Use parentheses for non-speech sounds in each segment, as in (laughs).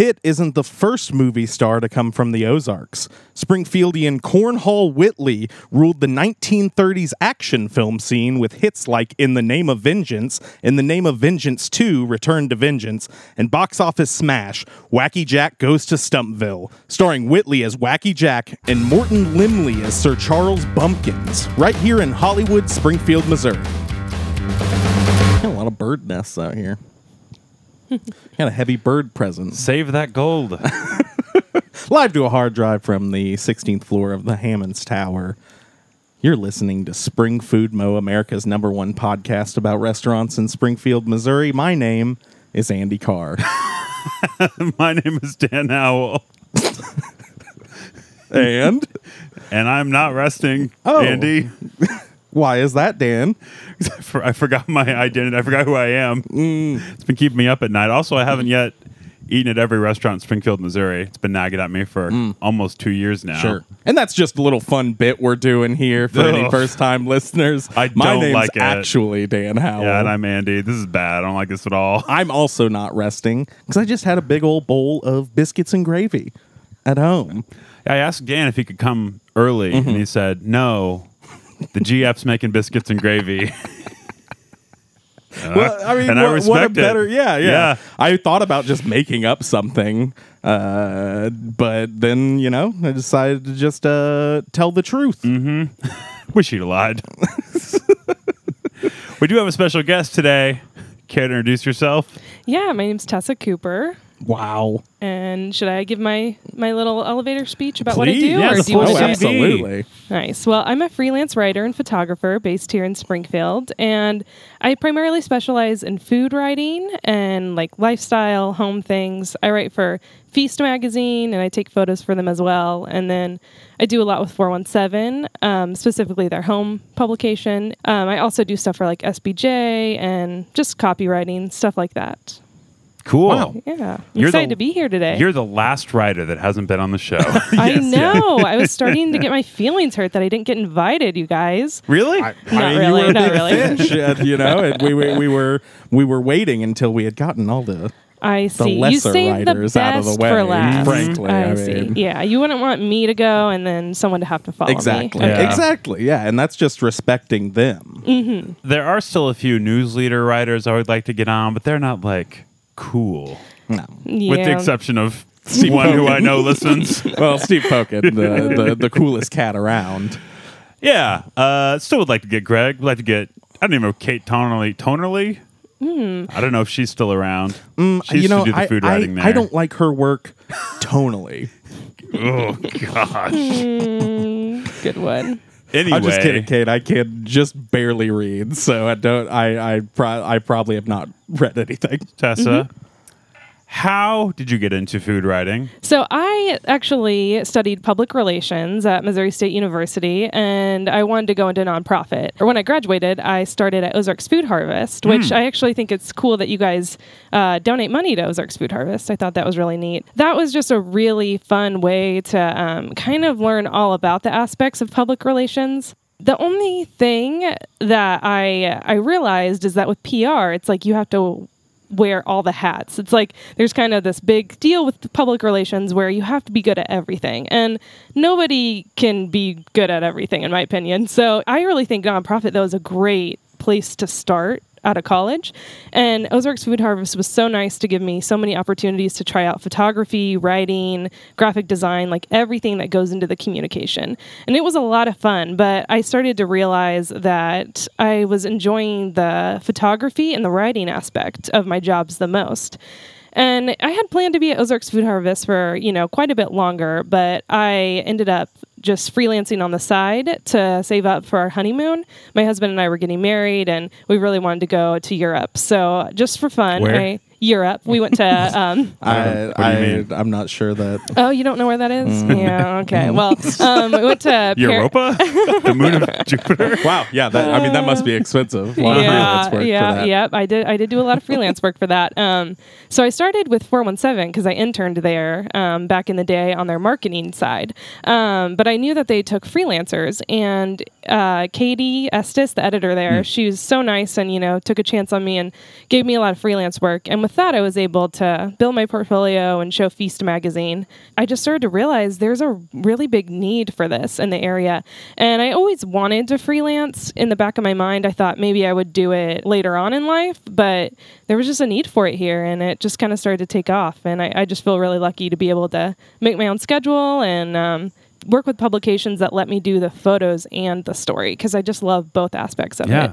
Pitt isn't the first movie star to come from the Ozarks. Springfieldian Cornhall Whitley ruled the 1930s action film scene with hits like In the Name of Vengeance, In the Name of Vengeance 2, Return to Vengeance, and box office smash, Wacky Jack Goes to Stumpville, starring Whitley as Wacky Jack and Morton Limley as Sir Charles Bumpkins, right here in Hollywood, Springfield, Missouri. A lot of bird nests out here. (laughs) Got a heavy bird presence. Save that gold. (laughs) Live to a hard drive from the 16th floor of the Hammons Tower. You're listening to Spring Food Mo, America's number one podcast about restaurants in Springfield, Missouri. My name is Andy Carr. (laughs) My name is Dan Howell, and and I'm not resting, Oh. Andy. (laughs) why is that, Dan? (laughs) For- I forgot my identity. I forgot who I am. It's been keeping me up at night. Also, I haven't yet eaten at every restaurant in Springfield, Missouri. It's been nagging at me for almost two years now. Sure. And that's just a little fun bit we're doing here for any (laughs) first time listeners. I My don't name's like it. actually Dan Howell. Yeah, and I'm Andy. This is bad. I don't like this at all. (laughs) I'm also not resting because I just had a big old bowl of biscuits and gravy at home. I asked Dan if he could come early, Mm-hmm. and he said no. The GF's making biscuits and gravy. (laughs) Well, I mean, and I what, what a respect it. better, yeah, yeah, Yeah. I thought about just making up something, uh, but then you know, I decided to just uh, tell the truth. (laughs) Wish he'd have lied. (laughs) we do have a special guest today. Care to introduce yourself? Yeah, my name's Tessa Cooper. Wow, And should I give my my little elevator speech about what I do, yeah, or do you want oh, to CV. absolutely. Nice. Well, I'm a freelance writer and photographer based here in Springfield, and I primarily specialize in food writing and like lifestyle, home things. I write for Feast magazine, and I take photos for them as well. And then I do a lot with 417, um, specifically their home publication. Um, I also do stuff for like SBJ and just copywriting stuff like that. Cool. Wow. Yeah, I'm You're excited the- to be here today. You're the last writer that hasn't been on the show. (laughs) I know. I was starting to (laughs) get my feelings hurt that I didn't get invited, you guys. really? Not you really, were not really. fish, (laughs) and, you know, and we, we we were we were waiting until we had gotten all the I the see. you lesser saved the writers best out of the way. for last. Frankly, I, I, see. mean, Yeah, you wouldn't want me to go and then someone to have to follow exactly, me. Yeah. exactly, yeah, and that's just respecting them. Mm-hmm. there are still a few news leader writers I would like to get on, but they're not like cool. No. Yeah. With the exception of one who I know (laughs) listens. Well, Steve Pokin, the, (laughs) the the coolest cat around. Yeah. Uh, still would like to get Greg. Would like to get. I don't even know Kate Tonerly. Tonerly. I don't know if she's still around. she used Mm, you know, to do the I, food I, writing there. I don't like her work tonally. (laughs) Oh gosh. Good one. Anyway, I'm just kidding, Kate. I can just barely read, so I don't. I I, pro- I probably have not read anything. Tessa, mm-hmm. How did you get into food writing? So I actually studied public relations at Missouri State University, and I wanted to go into nonprofit. Or when I graduated, I started at Ozarks Food Harvest, which I actually think it's cool that you guys uh, donate money to Ozarks Food Harvest. I thought that was really neat. That was just a really fun way to um, kind of learn all about the aspects of public relations. The only thing that I I realized is that with PR, it's like you have to wear all the hats. It's like there's kind of this big deal with public relations where you have to be good at everything. And nobody can be good at everything, in my opinion. So I really think nonprofit, though, is a great place to start out of college. And Ozarks Food Harvest was so nice to give me so many opportunities to try out photography, writing, graphic design, like everything that goes into the communication. And it was a lot of fun, but I started to realize that I was enjoying the photography and the writing aspect of my jobs the most. And I had planned to be at Ozarks Food Harvest for, you know, quite a bit longer, but I ended up just freelancing on the side to save up for our honeymoon. My husband and I were getting married and we really wanted to go to Europe. So just for fun, Where? I Europe. We went to (laughs) um I, I, I, am not sure that. Oh, you don't know where that is? Yeah, okay. Well, um we went to (laughs) Par- Europa, (laughs) the moon of Jupiter. Wow, yeah, that, I mean that must be expensive. A lot of yeah, freelance work yeah, for that. yep. I did. I did do a lot of freelance work for that. Um, so I started with 417 because I interned there um, back in the day on their marketing side. Um, but I knew that they took freelancers, and uh, Katie Estes, the editor there, she was so nice and you know took a chance on me and gave me a lot of freelance work. And with with that, I was able to build my portfolio and show Feast magazine. I just started to realize there's a really big need for this in the area. And I always wanted to freelance. In the back of my mind, I thought maybe I would do it later on in life, but there was just a need for it here. And it just kind of started to take off. And I, I just feel really lucky to be able to make my own schedule and, um, work with publications that let me do the photos and the story because I just love both aspects of Yeah. it.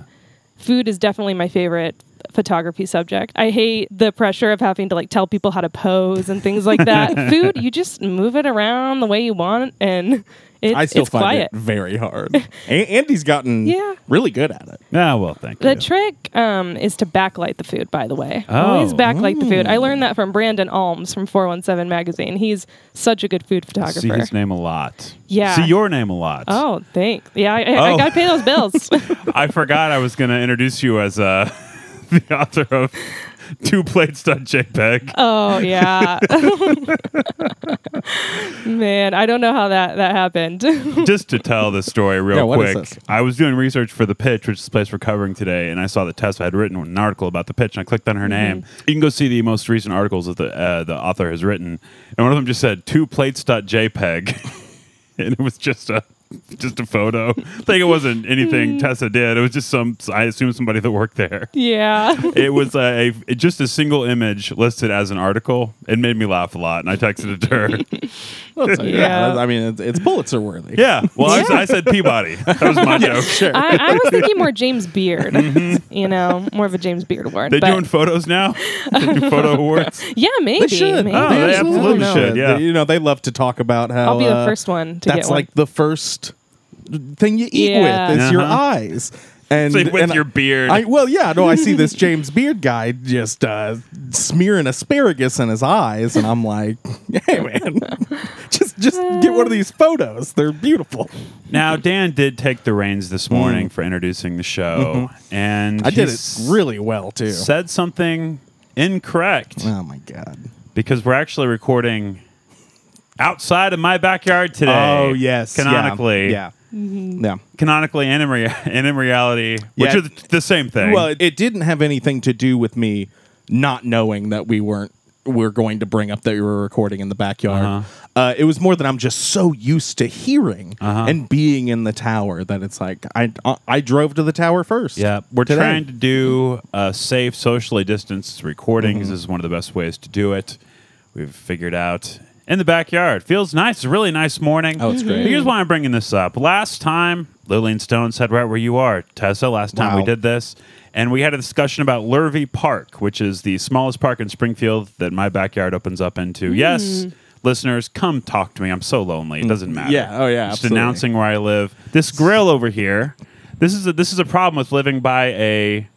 Food is definitely my favorite photography subject. I hate the pressure of having to like tell people how to pose and things like that. (laughs) Food, you just move it around the way you want and it, I still it's find quiet. it very hard. (laughs) A- Andy's gotten Yeah. really good at it. Yeah, well, thank The you. The trick um, is to backlight the food, by the way. Oh. Always backlight the food. I learned that from Brandon Alms from 417 Magazine. He's such a good food photographer. See his name a lot. Yeah. See your name a lot. Oh, thanks. Yeah, I, I, Oh. I got to pay those bills. (laughs) I forgot I was going to introduce you as uh, (laughs) the author of Two Plates JPEG. oh, yeah. (laughs) Man, I don't know how that, that happened. (laughs) Just to tell the story real Yeah, what is quick, this? I was doing research for the pitch, which is the place we're covering today, and I saw that Tessa had written an article about the pitch, and I clicked on her name. You can go see the most recent articles that the uh, the author has written, and one of them just said two plates.jpg, and it was just a (laughs) just a photo. (laughs) I think it wasn't anything Tessa did. It was just some I assume somebody that worked there. yeah. (laughs) It was a, a just a single image listed as an article. It made me laugh a lot, and I texted it to her. That's- yeah. Yeah. I mean, it's, it's Pulitzer worthy. Yeah, well, I, Yeah. I said Peabody. That was my joke. Sure. I, I was thinking more James Beard, you know, more of a James Beard award. They but doing photos now? They do photo awards. yeah, maybe. They should. Maybe. Oh, they absolutely I don't know. should. yeah. They- you know, they love to talk about how I'll be the uh, first one to that's get one. like the first thing you eat Yeah. with is your Uh-huh. eyes. And, Say with and your beard. I, well, yeah, no, I see this James Beard guy just uh, smearing asparagus in his eyes, and I'm like, hey, man, (laughs) just just get one of these photos. They're beautiful. Now, Dan did take the reins this morning for introducing the show, and Mm. I did he it s- really well, too. Said something incorrect Oh, my God. because we're actually recording outside of my backyard today. Oh, yes. yeah, canonically, Yeah. Yeah. canonically, and in, rea- (laughs) and in reality, which Yeah. are the, the same thing. Well, it, it didn't have anything to do with me not knowing that we weren't we're going to bring up that we were recording in the backyard. Uh-huh. uh it was more that I'm just so used to hearing Uh-huh. and being in the tower that it's like I I drove to the tower first. Yeah, we're today. trying to do a safe, socially distanced recordings. Mm-hmm. This is one of the best ways to do it. We've figured out in the backyard. Feels nice. It's a really nice morning. Oh, it's great. Here's why I'm bringing this up. Last time, Lillian Stone said right where you are, Tessa. Last time we did this, and we had a discussion about Lurvy Park, which is the smallest park in Springfield that my backyard opens up into. Yes. Listeners, come talk to me. I'm so lonely. It doesn't matter. Mm. Yeah. Oh, yeah, Just absolutely. announcing where I live. This grill over here. This is a, this is a problem with living by a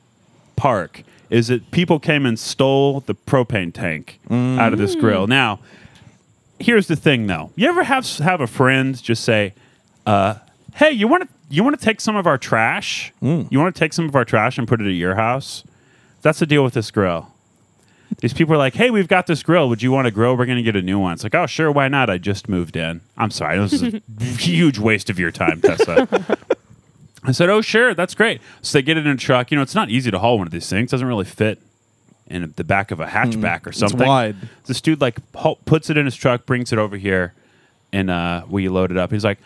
park. Is that people came and stole the propane tank out of this grill. Now, here's the thing, though. You ever have have a friend just say, uh, "Hey, you want to you want to take some of our trash? You want to take some of our trash and put it at your house?" That's the deal with this grill. These people are like, "Hey, we've got this grill. Would you want to grill? We're going to get a new one." It's like, "Oh, sure, why not? I just moved in." I'm sorry, this is a (laughs) huge waste of your time, Tessa. (laughs) I said, "Oh, sure, that's great." So they get it in a truck. You know, it's not easy to haul one of these things. It doesn't really fit in the back of a hatchback or something. wide. This dude like puts it in his truck, brings it over here, and uh, we load it up. He's like,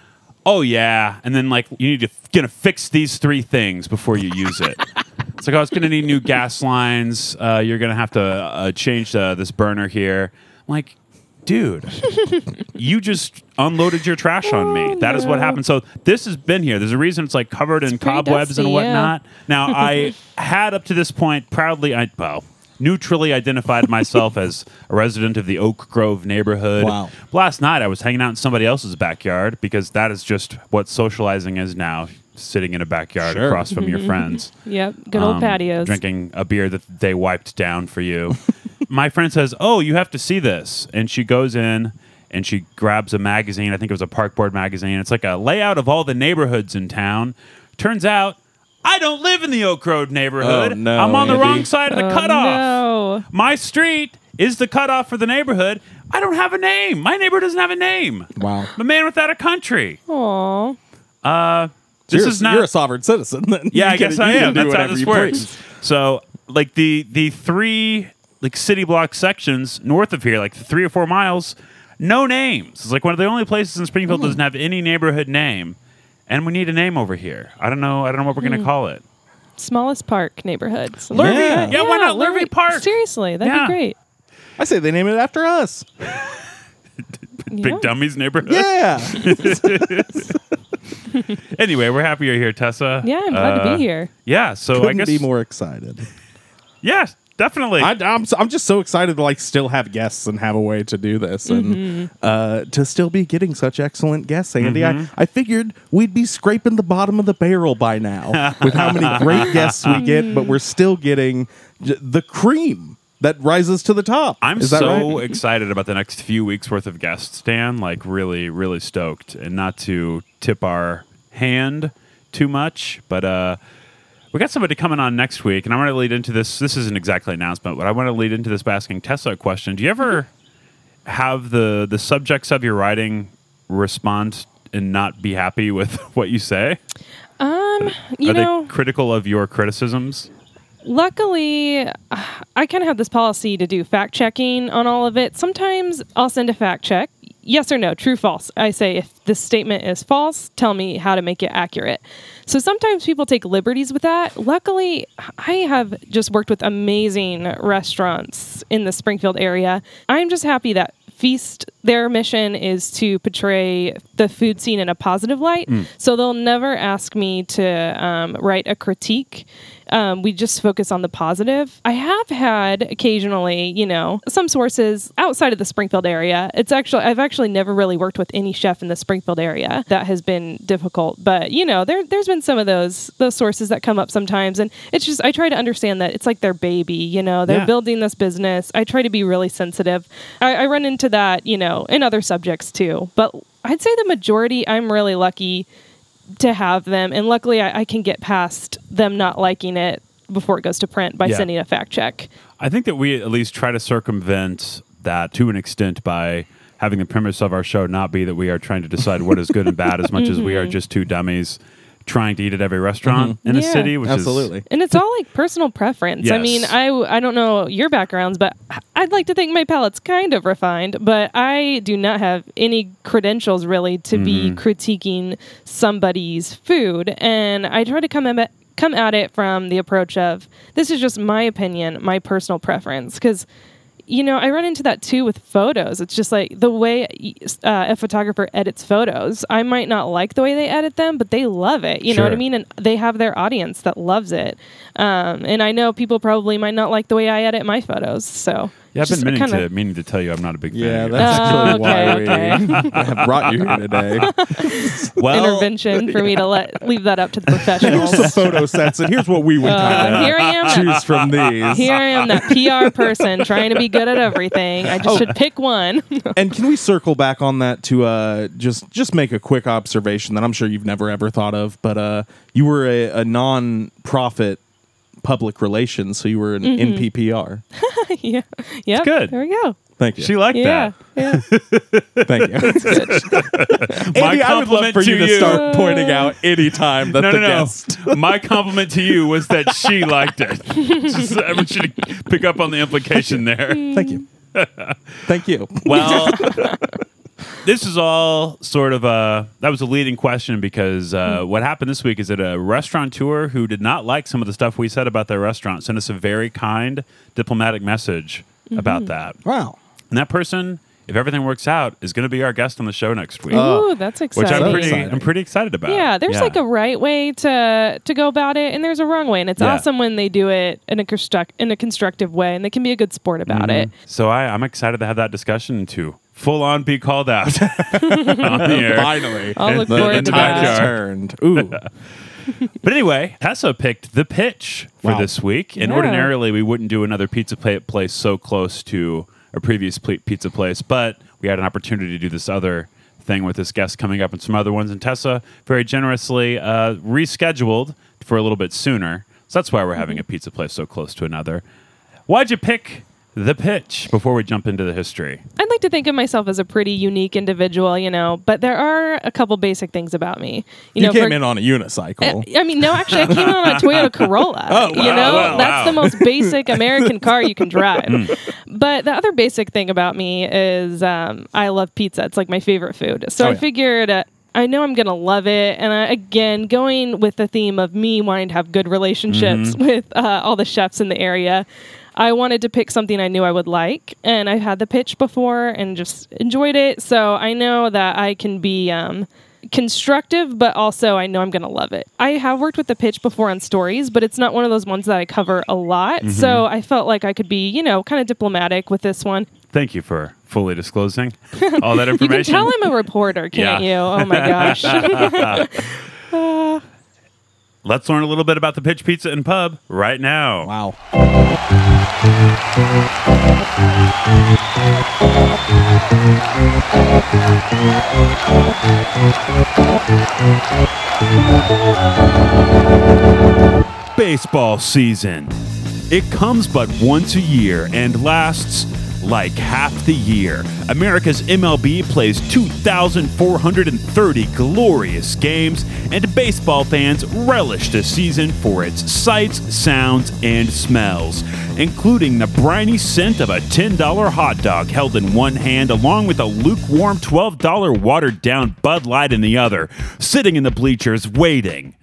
"Oh yeah," and then like you need to f- gonna fix these three things before you use it. (laughs) it's like, "Oh, it's gonna need new gas lines. Uh, you're gonna have to uh, change uh, this burner here." I'm like, dude, (laughs) you just unloaded your trash on me. That is what happened. So this has been here. There's a reason it's like covered in pretty cobwebs and dusty, whatnot. Now I (laughs) had up to this point proudly, I well, neutrally identified myself as a resident of the Oak Grove neighborhood. Wow. Last night I was hanging out in somebody else's backyard because that is just what socializing is now. Sitting in a backyard Sure. across from your friends Yep. Good old um, patios. drinking a beer that they wiped down for you. (laughs) My friend says, "Oh, you have to see this," and she goes in and she grabs a magazine. I think it was a Park Board magazine. It's like a layout of all the neighborhoods in town. Turns out, I don't live in the Oak Grove neighborhood. Oh, no, I'm on the Andy. wrong side of the Oh, cutoff. No. My street is the cutoff for the neighborhood. I don't have a name. My neighbor doesn't have a name. Wow. I'm a man without a country. Aw. This you're, is not. you're a sovereign citizen then. Yeah, (laughs) I guess I am. That's how this works. please. So, like the the three like city block sections north of here, like three or four miles, no names. It's like one of the only places in Springfield Hmm. doesn't have any neighborhood name, and we need a name over here. I don't know. I don't know what we're Hmm. going to call it. Smallest park neighborhoods. Lurvy, Yeah. yeah, why not Lurvy Park? Seriously, that'd Yeah. be great. I say they name it after us. (laughs) Big Yeah. Dummies neighborhood. Yeah. (laughs) Anyway, we're happy you're here, Tessa. Yeah, I'm glad to Uh, be here. Yeah, so I Couldn't guess be more excited. Yeah, definitely. I, I'm, I'm just so excited to like still have guests and have a way to do this and Mm-hmm. uh, to still be getting such excellent guests, Andy. Mm-hmm. I, I figured we'd be scraping the bottom of the barrel by now with how many great guests we get, (laughs) but we're still getting j- the cream that rises to the top. I'm Is that so right? excited about the next few weeks worth of guests, Dan. Like really, really stoked. And not to tip our hand too much, but uh we got somebody coming on next week, and I want to lead into this. This isn't exactly an announcement, but I want to lead into this by asking Tessa a question. Do you ever have the the subjects of your writing respond and not be happy with (laughs) what you say? Um, you Are know, they critical of your criticisms? luckily, I kind of have this policy to do fact checking on all of it. Sometimes I'll send a fact check. Yes or no, true, false. I say if this statement is false, tell me how to make it accurate. So sometimes people take liberties with that. Luckily, I have just worked with amazing restaurants in the Springfield area. I'm just happy that Feast, their mission is to portray the food scene in a positive light. So they'll never ask me to um, write a critique. Um, we just focus on the positive. I have had occasionally, you know, some sources outside of the Springfield area. It's actually, I've actually never really worked with any chef in the Springfield area. That has been difficult. But, you know, there, there's been some of those, those sources that come up sometimes. And it's just, I try to understand that it's like their baby, you know, they're Yeah. building this business. I try to be really sensitive. I, I run into that, you know, in other subjects too. But I'd say the majority, I'm really lucky to have them. And luckily, I, I can get past them not liking it before it goes to print by Yeah. sending a fact check. I think that we at least try to circumvent that to an extent by having the premise of our show not be that we are trying to decide what is good and bad as much as we are mm-hmm. just two dummies trying to eat at every restaurant in a city, which Absolutely. is And it's all like personal preference. I mean, I, I don't know your backgrounds, but I'd like to think my palate's kind of refined, but I do not have any credentials really to be Mm-hmm. critiquing somebody's food. And I try to come at, come at it from the approach of this is just my opinion, my personal preference. Because you know, I run into that too with photos. It's just like the way uh, a photographer edits photos. I might not like the way they edit them, but they love it. You know what I mean? And they have their audience that loves it. Um, and I know people probably might not like the way I edit my photos. So yeah. I've been meaning kinda- to meaning to tell you I'm not a big fan. Yeah, of that's yours. Oh, actually okay, why we (laughs) have brought you here today. (laughs) well, intervention for me to let leave that up to the professionals. Here's professionals. some photo sets, and here's what we would Uh, here I of am. choose from these. Here I am, that PR person trying to be good at everything. I just Oh. should pick one. (laughs) And can we circle back on that to uh, just just make a quick observation that I'm sure you've never ever thought of, but uh, you were a, a non-profit public relations, so you were an Mm-hmm. NPPR. (laughs) yeah, yep. good. There we go. Thank you. she liked that. Yeah, yeah. (laughs) Thank you. that. (laughs) My Andy, I would love compliment for to you to start pointing out any time that No, the no, no. My compliment to you was that she liked it. Just, I want you to pick up on the implication there. Thank you. Thank you. Well, this is all sort of a that was a leading question because uh, hmm. what happened this week is that a restaurateur who did not like some of the stuff we said about their restaurant sent us a very kind diplomatic message mm-hmm. about that. Wow. And that person, if everything works out, is going to be our guest on the show next week, Oh. Ooh, that's exciting! which. I'm pretty exciting. I'm pretty excited about. Yeah, there's like a right way to to go about it, and there's a wrong way, and it's Yeah. awesome when they do it in a construct in a constructive way, and they can be a good sport about mm-hmm. it. So I, I'm excited to have that discussion and to full on be called out (laughs) on the air. Finally. I'll look The- forward to the that. turned. Ooh. (laughs) But anyway, Tessa picked the pitch for Wow. this week, and Yeah. ordinarily we wouldn't do another pizza pla- place so close to a previous pl- pizza place, but we had an opportunity to do this other thing with this guest coming up and some other ones, and Tessa very generously uh, rescheduled for a little bit sooner. So that's why we're having a pizza place so close to another. Why'd you pick the pitch before we jump into the history. I'd like to think of myself as a pretty unique individual, you know, but there are a couple basic things about me. You, You, know, came for- in on a unicycle. I mean, no, actually, I came on a Toyota (laughs) Corolla. Oh, you wow, know, wow, that's wow. the most basic American car you can drive. Hmm. but the other basic thing about me is um, I love pizza. It's like my favorite food. So Oh, I yeah. figured. Uh, I know I'm gonna love it, and I, again, going with the theme of me wanting to have good relationships Mm-hmm. with uh, all the chefs in the area, I wanted to pick something I knew I would like, and I've had the pitch before and just enjoyed it. So I know that I can be um, constructive, but also I know I'm going to love it. I have worked with the pitch before on stories, but it's not one of those ones that I cover a lot. Mm-hmm. So I felt like I could be, you know, kind of diplomatic with this one. Thank you for fully disclosing all that information. (laughs) You can tell I'm a reporter, can't Yeah. you? Oh my gosh. (laughs) (laughs) Let's learn a little bit about the Pitch Pizza and Pub right now. Wow. Baseball season. It comes but once a year and lasts like half the year. America's MLB plays 2,430 glorious games, and baseball fans relish the season for its sights, sounds, and smells, including the briny scent of a $10 hot dog held in one hand, along with a lukewarm $12 watered down Bud Light in the other, sitting in the bleachers waiting,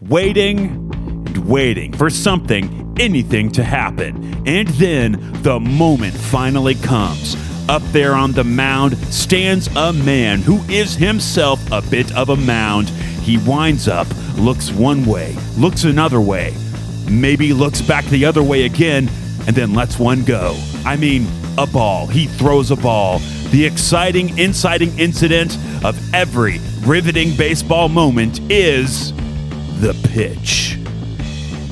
waiting, and waiting for something, anything to happen. And then the moment finally comes. Up there on the mound stands a man who is himself a bit of a mound. He winds up, looks one way, looks another way, maybe looks back the other way again, and then lets one go. I mean, a ball. He throws a ball. The exciting, inciting incident of every riveting baseball moment is the pitch.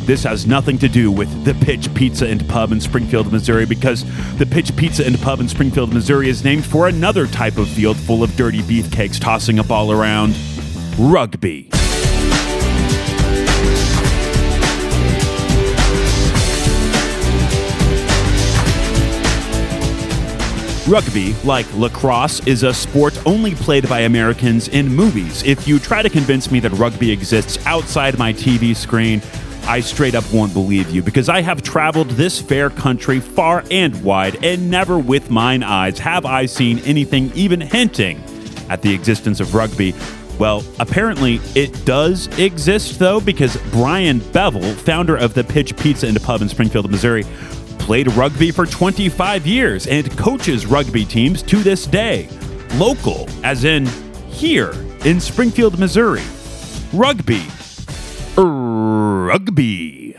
This has nothing to do with the Pitch Pizza and Pub in Springfield, Missouri, because the Pitch Pizza and Pub in Springfield, Missouri is named for another type of field full of dirty beefcakes tossing a ball around rugby. Rugby, like lacrosse, is a sport only played by Americans in movies. If you try to convince me that rugby exists outside my TV screen, I straight up won't believe you because I have traveled this fair country far and wide, and never with mine eyes have I seen anything even hinting at the existence of rugby. Well, apparently it does exist though, because Brian Bevel, founder of the Pitch Pizza and Pub in Springfield, Missouri, played rugby for 25 years and coaches rugby teams to this day. Local, as in here in Springfield, Missouri. Rugby. Rugby.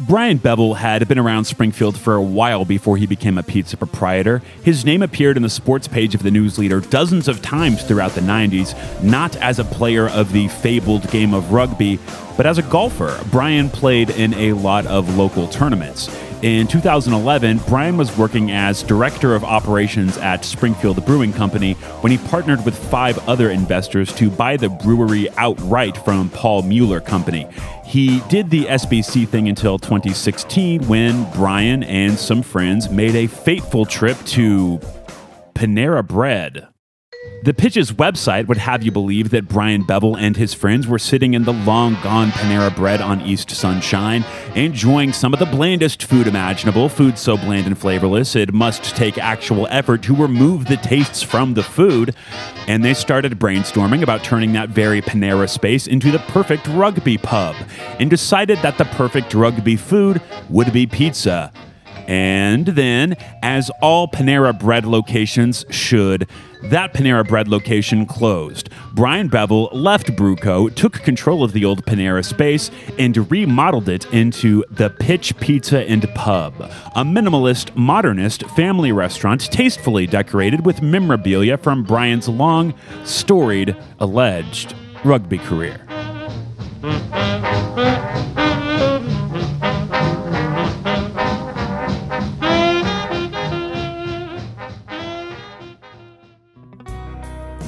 Brian Bevel had been around Springfield for a while before he became a pizza proprietor. His name appeared in the sports page of the news leader dozens of times throughout the 90s, not as a player of the fabled game of rugby, but as a golfer. Brian played in a lot of local tournaments. In 2011, Brian was working as director of operations at Springfield Brewing Company when he partnered with five other investors to buy the brewery outright from Paul Mueller Company. He did the SBC thing until 2016 when Brian and some friends made a fateful trip to Panera Bread. The pitch's website would have you believe that Brian Bevel and his friends were sitting in the long gone Panera Bread on East Sunshine, enjoying some of the blandest food imaginable, food so bland and flavorless it must take actual effort to remove the tastes from the food. And they started brainstorming about turning that very Panera space into the perfect rugby pub, and decided that the perfect rugby food would be pizza. And then, as all Panera Bread locations should, that Panera Bread location closed. Brian Bevel left Bruco, took control of the old Panera space, and remodeled it into the Pitch Pizza and Pub, a minimalist, modernist family restaurant tastefully decorated with memorabilia from Brian's long, storied, alleged rugby career.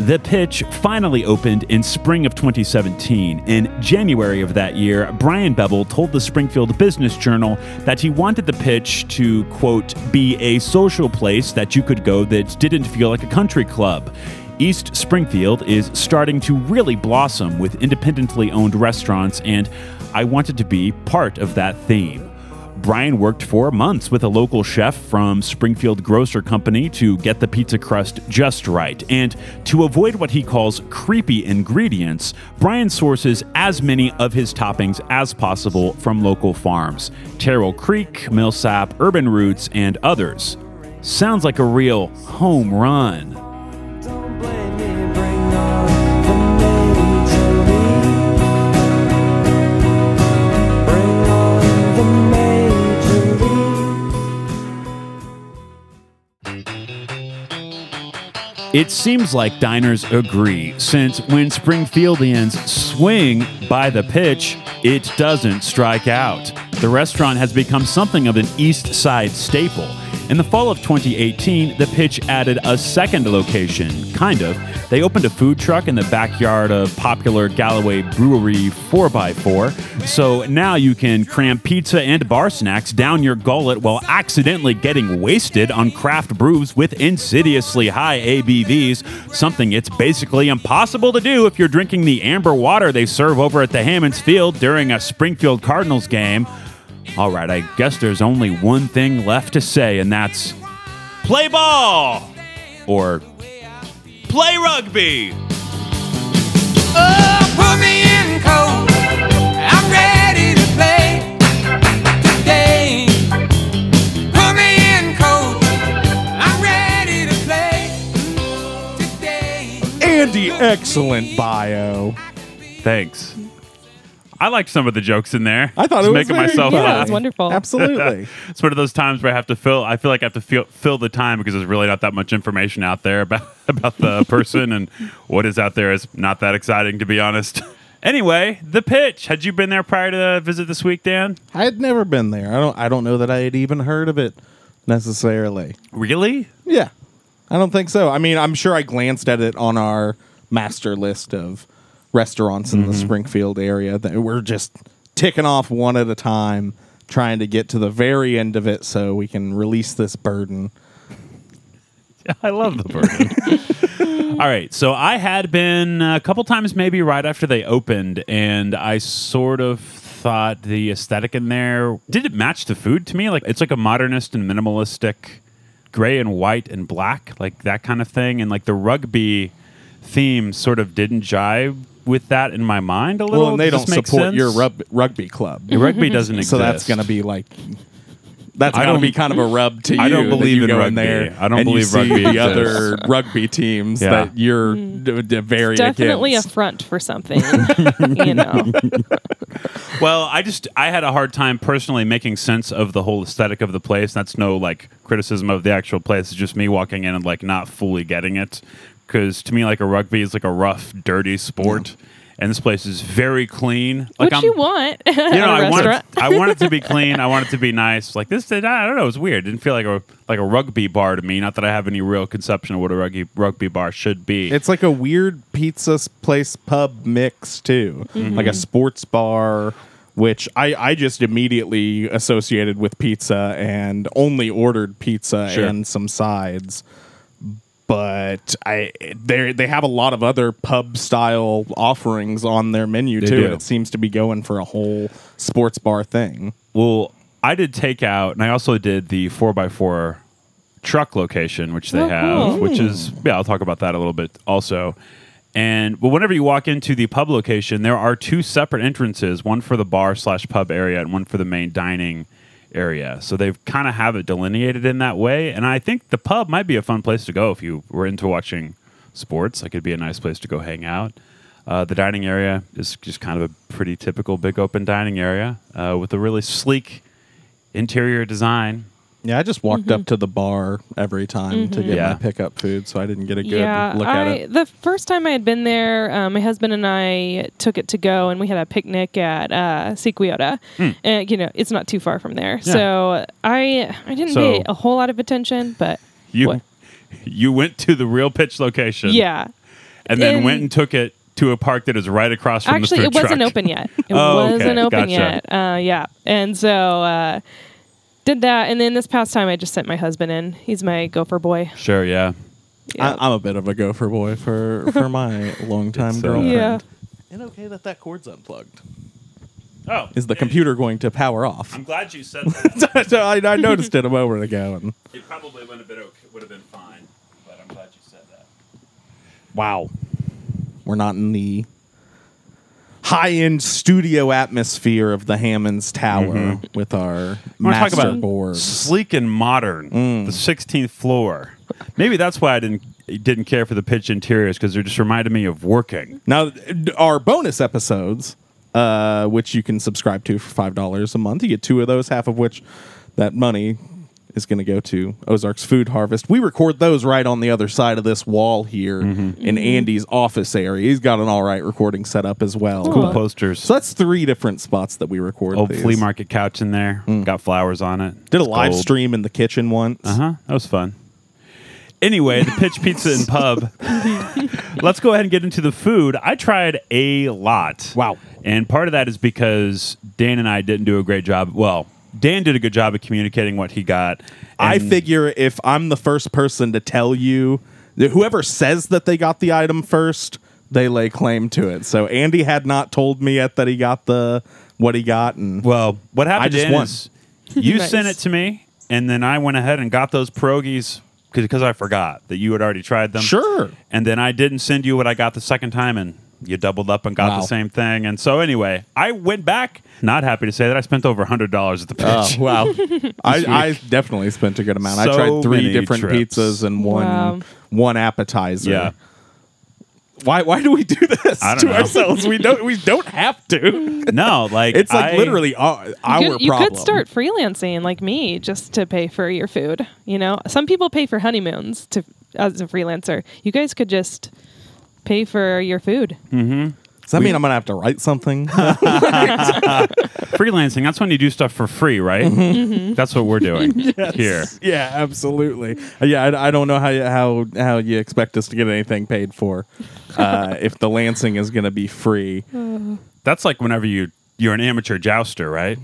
The pitch finally opened in spring of 2017. In January of that year, Brian Bevel told the Springfield Business Journal that he wanted the pitch to, quote, be a social place that you could go that didn't feel like a country club. East Springfield is starting to really blossom with independently owned restaurants, and I wanted to be part of that theme. Brian worked for months with a local chef from Springfield Grocer Company to get the pizza crust just right. And to avoid what he calls creepy ingredients, Brian sources as many of his toppings as possible from local farms Terrell Creek, Millsap, Urban Roots, and others. Sounds like a real home run. It seems like diners agree, since when Springfieldians swing by the pitch, it doesn't strike out. The restaurant has become something of an East Side staple. In the fall of 2018, the pitch added a second location, kind of. They opened a food truck in the backyard of popular Galloway Brewery 4x4. So now you can cram pizza and bar snacks down your gullet while accidentally getting wasted on craft brews with insidiously high ABVs, something it's basically impossible to do if you're drinking the amber water they serve over at the Hammons Field during a Springfield Cardinals game. All right, I guess there's only one thing left to say, and that's play ball or play rugby. Oh, put me in cold. I'm ready to play today. Put me in cold. I'm ready to play today. Andy, excellent bio. Thanks. I liked some of the jokes in there. I thought Just it was making very myself good. Yeah, it was wonderful. Absolutely. (laughs) It's one of those times where I have to fill. I feel like I have to feel, fill the time because there's really not that much information out there about (laughs) about the person, and what is out there is not that exciting, to be honest. (laughs) Anyway, the pitch. Had you been there prior to the visit this week, Dan? I had never been there. I don't. I don't know that I had even heard of it necessarily. Really? Yeah, I don't think so. I mean, I'm sure I glanced at it on our master list of restaurants in the mm-hmm. Springfield area. That we're just ticking off one at a time, trying to get to the very end of it so we can release this burden. (laughs) I love the burden. (laughs) All right, so I had been a couple times, maybe right after they opened, and I sort of thought the aesthetic in there did it match the food to me? Like it's like a modernist and minimalistic, gray and white and black, like that kind of thing, and like the rugby theme sort of didn't jive with that in my mind a little. Well, and they Does don't this make support sense? your rub- rugby club, Your rugby doesn't mm-hmm. exist. so that's going to be like. That's I going to don't- be kind of a rub to you. I don't that believe you in go rugby. in there. I don't and you believe see rugby the exists. other rugby teams Yeah. that you're mm-hmm. d- d- very Definitely against. a front for something. (laughs) you know. (laughs) Well, I just I had a hard time personally making sense of the whole aesthetic of the place. That's no like criticism of the actual place. It's just me walking in and like not fully getting it. Because to me, like a rugby is like a rough, dirty sport, and this place is very clean. Like What you want (laughs) you know, at a I want, it, I want it to be (laughs) clean. I want it to be nice. Like this, I don't know. It was weird. It didn't feel like a like a rugby bar to me. Not that I have any real conception of what a rugby rugby bar should be. It's like a weird pizza place pub mix too, mm-hmm. like a sports bar, which I I just immediately associated with pizza and only ordered pizza Sure. and some sides. But I they they have a lot of other pub style offerings on their menu They too, do. and it seems to be going for a whole sports bar thing. Well, I did takeout, and I also did the four x four truck location, which they Oh, have, cool. which is hmm. yeah. I'll talk about that a little bit also. And well, whenever you walk into the pub location, there are two separate entrances: one for the bar slash pub area, and one for the main dining area. So they've kind of have it delineated in that way. And I think the pub might be a fun place to go if you were into watching sports. Like it'd be a nice place to go hang out. Uh, the dining area is just kind of a pretty typical big open dining area uh, with a really sleek interior design. Yeah, I just walked up to the bar every time to get Yeah. my pickup food, so I didn't get a good yeah, look I, at it. the first time I had been there, um, my husband and I took it to go, and we had a picnic at uh, Sequiota. Hmm. And you know, it's not too far from there, so I I didn't So- pay a whole lot of attention, but You What? you went to the real pitch location. yeah, and then And- went and took it to a park that is right across from the street. Actually, the it food wasn't open yet. (laughs) It Oh, wasn't open Gotcha. yet. Uh, yeah, and so uh, did that, and then this past time I just sent my husband in. He's my gopher boy. Sure, yeah. Yeah. I, I'm a bit of a gopher boy for for my (laughs) longtime It's, uh, girlfriend. Yeah. And okay that that cord's unplugged. Oh, Is the yeah, computer going to power off? I'm glad you said (laughs) that. (laughs) So I, I noticed it a moment ago. And it probably would have been okay, would have been fine, but I'm glad you said that. wow, we're not in the high-end studio atmosphere of the Hammons Tower with our Mm-hmm. wanna talk master about board. Sleek and modern, the 16th floor. Maybe that's why I didn't didn't care for the pitch interiors because they just reminded me of working. Now, our bonus episodes, uh, which you can subscribe to for five dollars a month, you get two of those. Half of which, that money is going to go to Ozark's Food Harvest. We record those right on the other side of this wall here Mm-hmm. in Andy's office area. He's got an all right recording setup as well. Cool But- posters. So that's three different spots that we record. Old these. flea market couch in there. Got flowers on it. Did a live Gold. stream in the kitchen once. Uh huh. That was fun. Anyway, the Pitch Pizza and Pub. (laughs) Let's go ahead and get into the food. I tried a lot. Wow. And part of that is because Dan and I didn't do a great job. Well, Dan did a good job of communicating what he got. I figure if I'm the first person to tell you, that whoever says that they got the item first, they lay claim to it. So Andy had not told me yet that he got the what he got, and Well, what happened I just Dan, won. is you Nice. sent it to me, and then I went ahead and got those pierogies because I forgot that you had already tried them. sure, And then I didn't send you what I got the second time, and you doubled up and got Wow. the same thing. And so anyway, I went back. Not happy to say that I spent over hundred dollars at the oh, pitch. oh wow, (laughs) I, I definitely spent a good amount. I tried three different trips. pizzas and one Wow. one appetizer. Yeah. Why why do we do this to know. ourselves? We don't we don't have to. No, like It's like I- literally our, our you, could, you problem. could start freelancing like me just to pay for your food. You know, some people pay for honeymoons to as a freelancer. You guys could just pay for your food. Does that mean I'm gonna have to write something? (laughs) freelancing. That's when you do stuff for free, right? Mm-hmm. That's what we're doing (laughs) here. Yeah, absolutely. Uh, Yeah, I, I don't know how you, how how you expect us to get anything paid for uh, (laughs) if the lancing is going to be free. That's like whenever you you're an amateur jouster, right?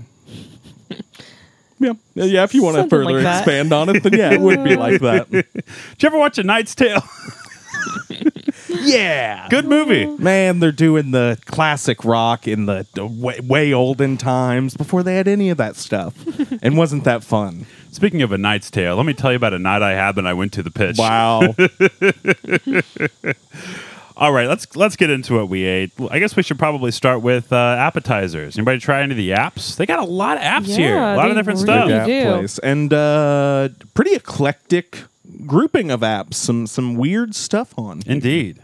Yeah, yeah. If you want to further like expand on it, then yeah, it would be like that. Did you ever watch A Knight's Tale? Yeah, Good movie. man. They're doing the classic rock in the, the way, way olden times before they had any of that stuff, (laughs) and wasn't that fun? Speaking of A Knight's Tale, let me tell you about a night I had when I went to the pitch. Wow. (laughs) All right, let's let's get into what we ate. I guess we should probably start with uh, appetizers. Anybody try any of the apps? They got a lot of apps here, a Yeah, lot of they different really stuff. do. App place and uh, pretty eclectic grouping of apps. Some some weird stuff on. here. Indeed.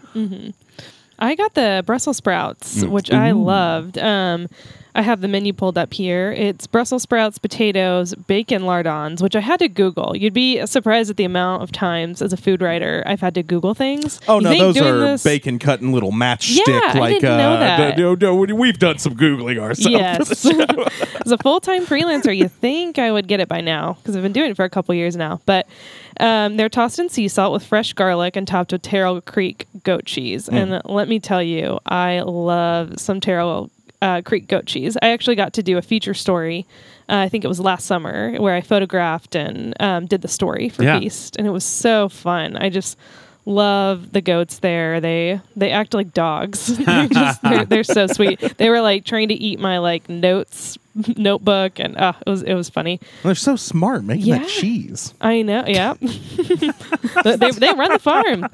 I got the Brussels sprouts, which I loved. Um, I have the menu pulled up here. It's Brussels sprouts, potatoes, bacon lardons, which I had to Google. You'd be surprised at the amount of times as a food writer I've had to Google things. Oh You no, those are this- bacon cut in little matchstick. Yeah, I like didn't know uh, that. d- d- d- we've done some googling ourselves. Yes. (laughs) (laughs) As a full time freelancer, you think I would get it by now because I've been doing it for a couple years now. But um, they're tossed in sea salt with fresh garlic and topped with Terrell Creek goat cheese. And let me tell you, I love some Terrell uh, Creek goat cheese. I actually got to do a feature story. Uh, I think it was last summer where I photographed and um, did the story for Yeah. Feast, and it was so fun. I just love the goats there. They they act like dogs. (laughs) they're, just, they're, they're so sweet. They were like trying to eat my like notes (laughs) notebook, and uh, it was it was funny. They're so smart making Yeah. that cheese. I know. Yeah, (laughs) they, they they run the farm.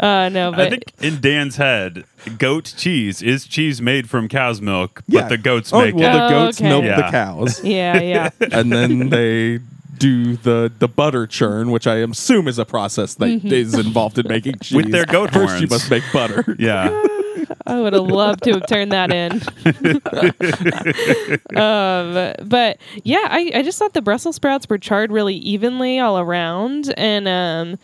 uh, no, but I think in Dan's head, goat cheese is cheese made from cow's milk, Yeah. but the goats oh, make well, it. the Oh, goats okay. milk the cows, yeah, yeah. and then they do the the butter churn, which I assume is a process that is Mm-hmm. involved in making cheese. (laughs) With their goat First, you must make butter. (laughs) Yeah. I would have loved to have turned that in. (laughs) um, but yeah, I, I just thought the Brussels sprouts were charred really evenly all around. And, um,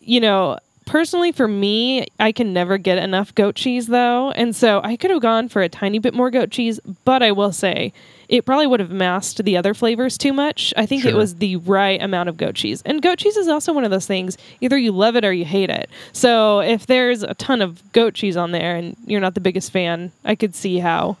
you know, personally for me, I can never get enough goat cheese though, and so I could have gone for a tiny bit more goat cheese. But I will say, it probably would have masked the other flavors too much. I think it was the right amount of goat cheese, and goat cheese is also one of those things. Either you love it or you hate it. So if there's a ton of goat cheese on there and you're not the biggest fan, I could see how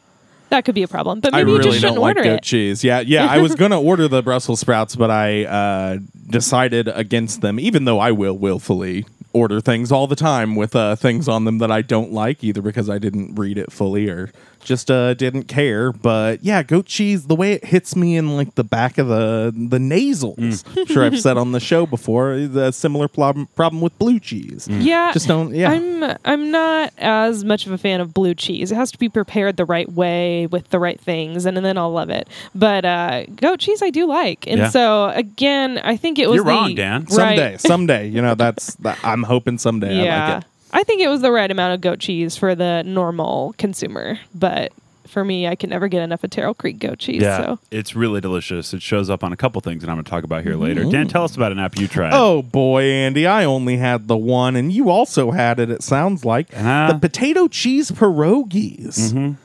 that could be a problem. But I maybe you just shouldn't like order goat it. cheese. Yeah, yeah. I was gonna (laughs) order the Brussels sprouts, but I uh, decided against them. Even though I will willfully order things all the time with uh, things on them that I don't like, either because I didn't read it fully or just uh, didn't care. But yeah, goat cheese, the way it hits me in like the back of the the nasals. Mm. I'm sure I've said on the (laughs) show before the similar problem problem with blue cheese. Yeah, Just don't- yeah. I'm I'm not as much of a fan of blue cheese. It has to be prepared the right way with the right things, and, then I'll love it. But uh, goat cheese, I do like, and Yeah. so again, I think it was You're the, wrong, Dan. Right. Someday, someday, you know (laughs) that's that, I'm hoping someday. I yeah, like it. I think it was the right amount of goat cheese for the normal consumer, but. For me, I can never get enough of Terrell Creek goat cheese. Yeah, So it's really delicious. It shows up on a couple things that I'm going to talk about here later. Dan, tell us about an app you tried. Oh boy, Andy, I only had the one, and you also had it. It sounds like Uh-huh. the potato cheese pierogies.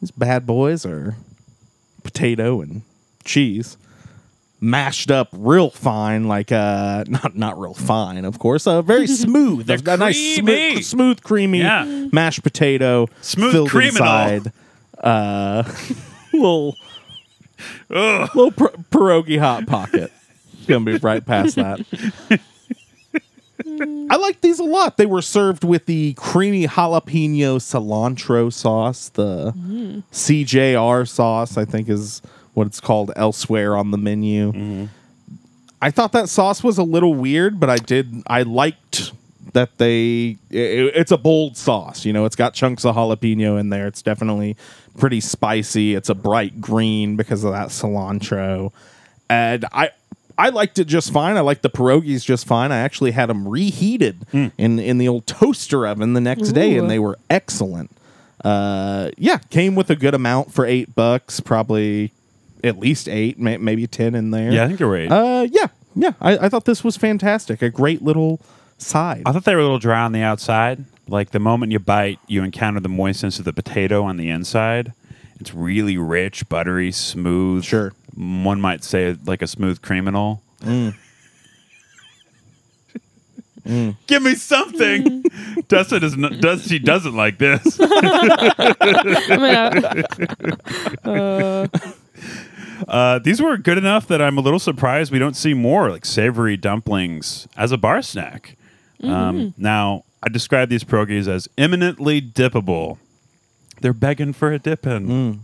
These bad boys are potato and cheese mashed up real fine, like uh, (laughs) not not real fine, of course. Uh, very (laughs) smooth, a, a nice smooth, smooth, creamy Yeah. mashed potato, Smooth filled criminal. inside. Uh, (laughs) little little pir- pierogi hot pocket. Gonna be right past that. I like these a lot. They were served with the creamy jalapeno cilantro sauce, the CJR sauce, I think is what it's called elsewhere on the menu. I thought that sauce was a little weird, but I did I liked that they it, it's a bold sauce, you know, it's got chunks of jalapeno in there. It's definitely pretty spicy. It's a bright green because of that cilantro. And I I liked it just fine. I liked the pierogies just fine. I actually had them reheated in in the old toaster oven the next day, and they were excellent. Uh, yeah, came with a good amount for eight bucks, probably at least eight, may, maybe ten in there. yeah, I think you're right. Uh, yeah, yeah. I, I thought this was fantastic. A great little side. I thought they were a little dry on the outside. Like the moment you bite, you encounter the moistness of the potato on the inside. It's really rich, buttery, smooth. Sure. One might say like a smooth criminal. (laughs) Give me something. (laughs) Dustin is not, does she doesn't like this. (laughs) I mean, uh, Uh, these were good enough that I'm a little surprised we don't see more like savory dumplings as a bar snack. Um, now, I describe these pierogies as eminently dippable. They're begging for a dip in.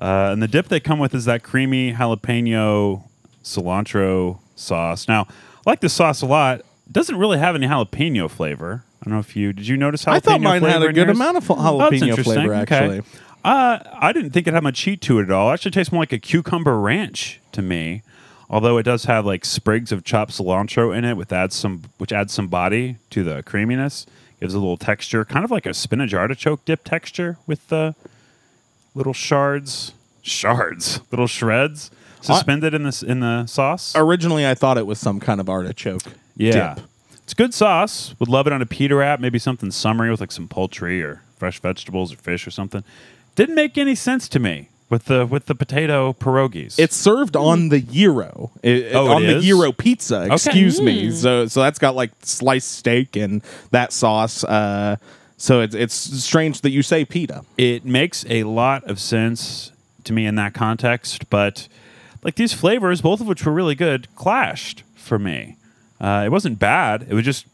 Uh, and the dip they come with is that creamy jalapeno cilantro sauce. Now, I like the sauce a lot. It doesn't really have any jalapeno flavor. I don't know if you did you notice how the jalapeno I thought mine had a good yours? amount of Oh, jalapeno interesting. flavor. Okay. Uh, I didn't think it had much heat to it at all. It actually tastes more like a cucumber ranch to me. Although it does have like sprigs of chopped cilantro in it, with adds some which adds some body to the creaminess. Gives a little texture, kind of like a spinach artichoke dip texture with the little shards, shards, little shreds suspended in this in the sauce. originally I thought it was some kind of artichoke Yeah. dip. It's good sauce. Would love it on a pita wrap, maybe something summery with like some poultry or fresh vegetables or fish or something. Didn't make any sense to me with the with the potato pierogies. It's served on the gyro. It- Oh, on the gyro pizza. Excuse Mm. me. So so that's got like sliced steak and that sauce. Uh, so it's it's strange that you say pita. it makes a lot of sense to me in that context, but like these flavors, both of which were really good, clashed for me. Uh, it wasn't bad. It was just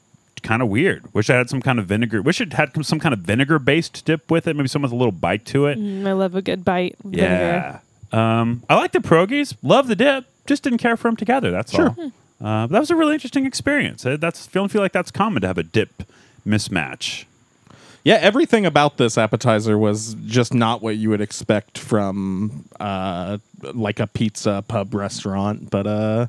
kind of weird. Wish I had some kind of vinegar. Wish it had some kind of vinegar based dip with it. Maybe some with a little bite to it. mm, I love a good bite. Vinegar. Yeah. Um, I like the pierogies. Love the dip. Just didn't care for them together. That's Sure. all. Uh, that was a really interesting experience. Uh, That's don't feel like that's common to have a dip mismatch. Yeah, everything about this appetizer was just not what you would expect from uh, like a pizza pub restaurant. But uh,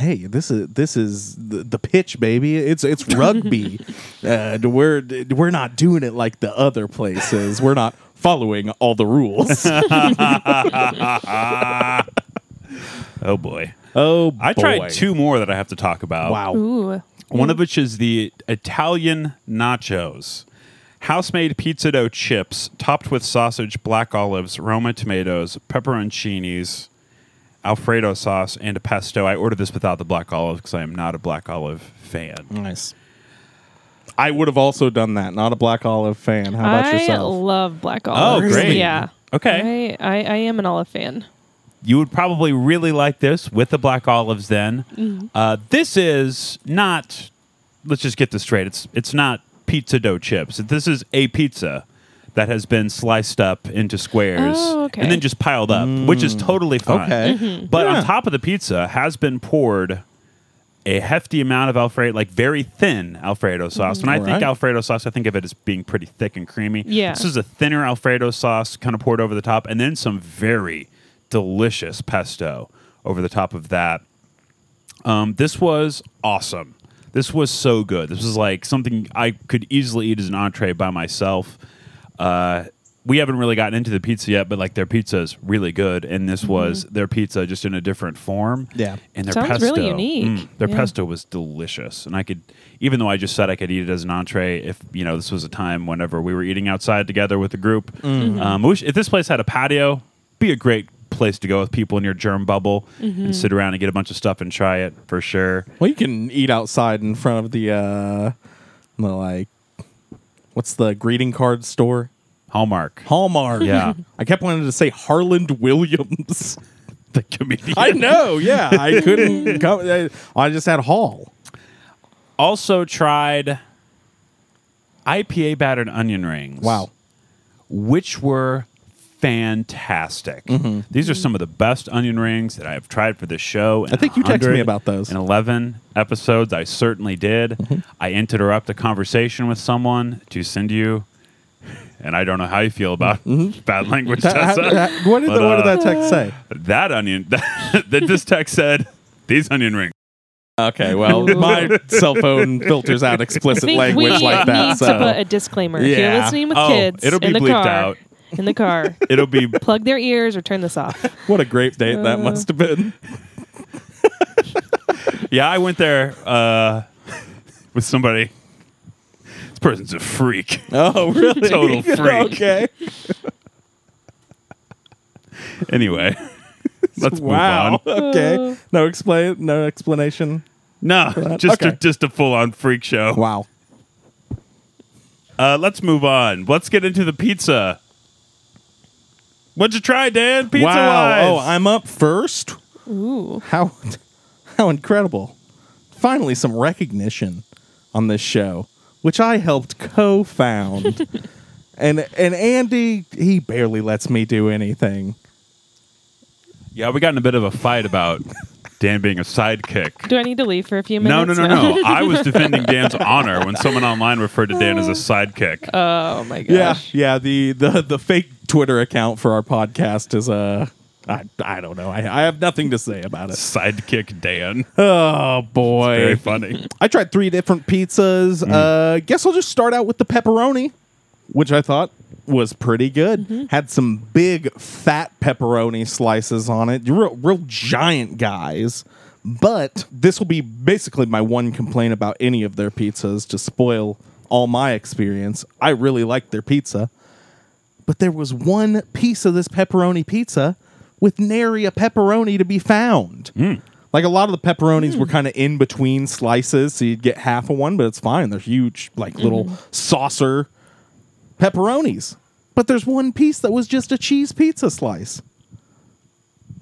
hey, this is this is the, the pitch, baby. It's it's rugby. (laughs) uh, we're we're not doing it like the other places. We're not following all the rules. (laughs) Oh boy. oh, I tried two more that I have to talk about. Wow. Ooh. One of which is the Italian nachos. House made pizza dough chips topped with sausage, black olives, Roma tomatoes, pepperoncinis, Alfredo sauce, and a pesto. I ordered this without the black olives because I am not a black olive fan. Nice. I would have also done that. Not a black olive fan. How about you? I yourself? love black olives. Oh, great. Yeah. Okay. I, I, I am an olive fan. You would probably really like this with the black olives then. Uh, this is not, let's just get this straight. It's, it's not pizza dough chips. This is a pizza that has been sliced up into squares Oh, okay. and then just piled up, which is mm. totally fine. Okay. Mm-hmm. But Yeah. on top of the pizza has been poured a hefty amount of Alfredo, like very thin Alfredo sauce. Mm-hmm. When I think Alright. Alfredo sauce, I think of it as being pretty thick and creamy. Yeah. This is a thinner Alfredo sauce kind of poured over the top, and then some very delicious pesto over the top of that. Um, this was awesome. This was so good. This was like something I could easily eat as an entree by myself. Uh, we haven't really gotten into the pizza yet, but like their pizza is really good, and this was their pizza just in a different form. Yeah. and their Sounds pesto, really unique. mm, their Yeah. pesto was delicious, and I could, even though I just said I could eat it as an entree, if you know this was a time whenever we were eating outside together with the group. Um, I wish if this place had a patio, be a great place to go with people in your germ bubble and sit around and get a bunch of stuff and try it for sure. Well, you can eat outside in front of the uh the like what's the greeting card store? Hallmark, Hallmark. Yeah. (laughs) I kept wanting to say Harland Williams. (laughs) the comedian. I know, yeah. I couldn't (laughs) come I, I just had Hall. also tried IPA battered onion rings. Wow. Which were fantastic. Mm-hmm. These are some of the best onion rings that I have tried for this show. I think you texted me about those. In 11 episodes, I certainly did. Mm-hmm. I interrupt a conversation with someone to send you, and I don't know how you feel about bad language, That- Tessa. Mm-hmm. that- what, did But, the, what did uh, that text say? That onion, (laughs) that, this text said, these onion rings. Okay, well, my (laughs) cell phone filters out I explicit think language we like that. need So to put a disclaimer. If you're Yeah. listening with Oh, kids it'll be in the bleeped car, out. In the car, (laughs) It'll be plug their ears or turn this off. what a great date that Uh. must have been. Yeah, I went there uh, with somebody. This person's a freak. Oh, really? Total (laughs) freak. okay. Anyway, (laughs) let's wow. move on. okay. No explain. No explanation. No, just a, Okay. just a full on freak show. Wow. Uh, let's move on. Let's get into the pizza. What'd you try, Dan? Pizza wow. Oh, wise. Oh, I'm up first. Ooh. How (laughs) how incredible. Finally some recognition on this show, which I helped co-found. (laughs) and and Andy, he barely lets me do anything. yeah, we got in a bit of a fight about Dan being a sidekick. Do I need to leave for a few No, minutes? no, no, no. No. (laughs) I was defending Dan's honor when someone online referred to Dan as a sidekick. Oh my gosh. Yeah, yeah. The the the fake Twitter account for our podcast is uh I, I don't know. I, I have nothing to say about it. Sidekick Dan. Oh boy. Very funny. I tried three different pizzas. Uh, guess I'll just start out with the pepperoni, which I thought was pretty good. Had some big fat pepperoni slices on it, real, real giant guys. But this will be basically my one complaint about any of their pizzas to spoil all my experience. I really liked their pizza, but there was one piece of this pepperoni pizza with nary a pepperoni to be found. Hmm. Like a lot of the pepperonis were hmm. kind of in between slices, so you'd get half of one, but it's fine. They're huge, like little hmm. saucer pepperonis. But there's one piece that was just a cheese pizza slice.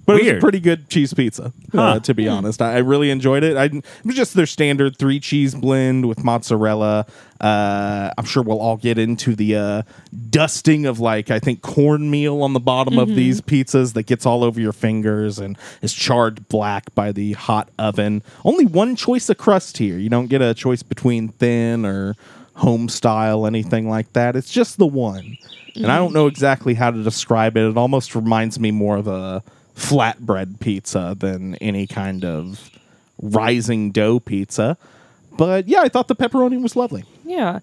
But it was a pretty good cheese pizza, Huh. uh, to be honest. I, I really enjoyed it. I, it was just their standard three cheese blend with mozzarella. Uh, I'm sure we'll all get into the uh, dusting of like I think cornmeal on the bottom of these pizzas that gets all over your fingers and is charred black by the hot oven. Only one choice of crust here. You don't get a choice between thin or home style, anything like that. It's just the one. And I don't know exactly how to describe it. It almost reminds me more of a flatbread pizza than any kind of rising dough pizza. But yeah, I thought the pepperoni was lovely. Yeah.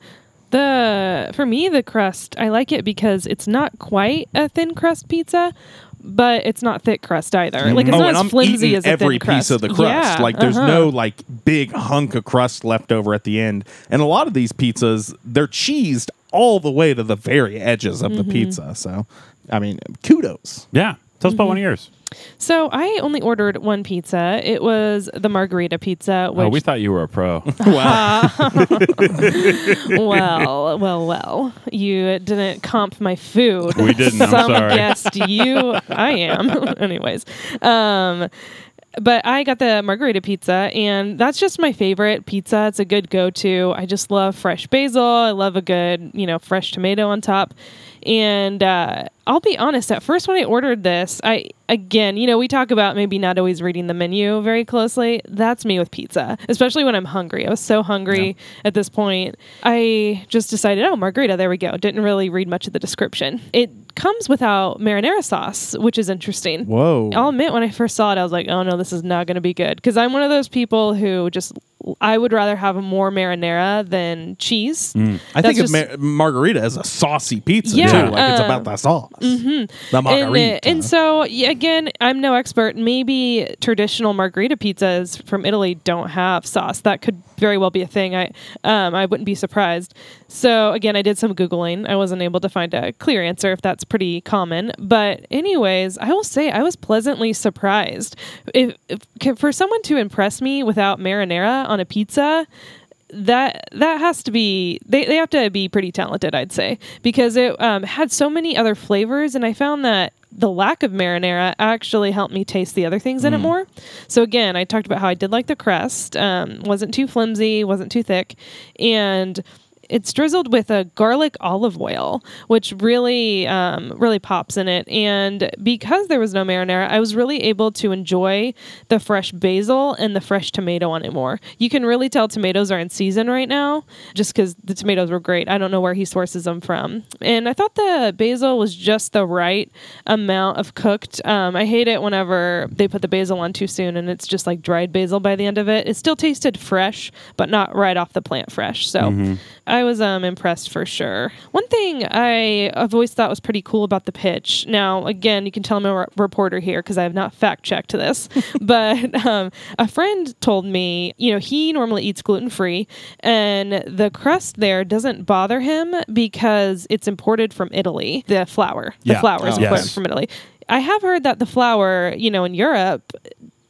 The for me the crust I like it because it's not quite a thin crust pizza, but it's not thick crust either. Like it's oh, not and as I'm flimsy as a every thin crust. piece of the crust. Yeah, like there's uh-huh. no like big hunk of crust left over at the end. And a lot of these pizzas, they're cheesed all the way to the very edges of Mm-hmm. the pizza. So, I mean, kudos. Yeah. Tell us about one of yours. So I only ordered one pizza. It was the margarita pizza. Which, Oh, we thought you were a pro. (laughs) (laughs) (laughs) well, well, well. You didn't comp my food. We didn't, I'm Some sorry. guessed you. I am. Anyways. Um, but I got the margarita pizza, and that's just my favorite pizza. It's a good go to. I just love fresh basil. I love a good, you know, fresh tomato on top. And uh, I'll be honest, at first when I ordered this, I, again, you know, we talk about maybe not always reading the menu very closely. That's me with pizza, especially when I'm hungry. I was so hungry at this point. I just decided, oh, margarita, there we go. Didn't really read much of the description. It comes without marinara sauce, which is interesting. Whoa. I'll admit, when I first saw it, I was like, oh no, this is not going to be good. Because I'm one of those people who just, I would rather have more marinara than cheese. I That's think just- mar- margarita is a saucy pizza Yeah, too. Like it's uh, about the sauce. The And, margarita. uh, and so, again, I'm no expert. Maybe traditional margarita pizzas from Italy don't have sauce. That could very well be a thing. I um, I wouldn't be surprised. So again, I did some googling. I wasn't able to find a clear answer if that's pretty common. But anyways, I will say I was pleasantly surprised. If, if for someone to impress me without marinara on a pizza, that that has to be they, they have to be pretty talented i'd say because it um, had so many other flavors and i found that the lack of marinara actually helped me taste the other things in it more. So again i talked about how i did like the crust um, wasn't too flimsy wasn't too thick and it's drizzled with a garlic olive oil, which really, um, really pops in it. And because there was no marinara, I was really able to enjoy the fresh basil and the fresh tomato on it more. You can really tell tomatoes are in season right now, just because the tomatoes were great. I don't know where he sources them from, and I thought the basil was just the right amount of cooked. Um, I hate it whenever they put the basil on too soon and it's just like dried basil by the end of it. It still tasted fresh, but not right off the plant fresh. So. I was um, impressed for sure. One thing I have always thought was pretty cool about the pitch. Now, again, you can tell I'm a re- reporter here because I have not fact checked this, (laughs) but um, a friend told me, you know, he normally eats gluten free, and the crust there doesn't bother him because it's imported from Italy. The flour, the Yeah. flour is Oh. imported Yes. from Italy. I have heard that the flour, you know, in Europe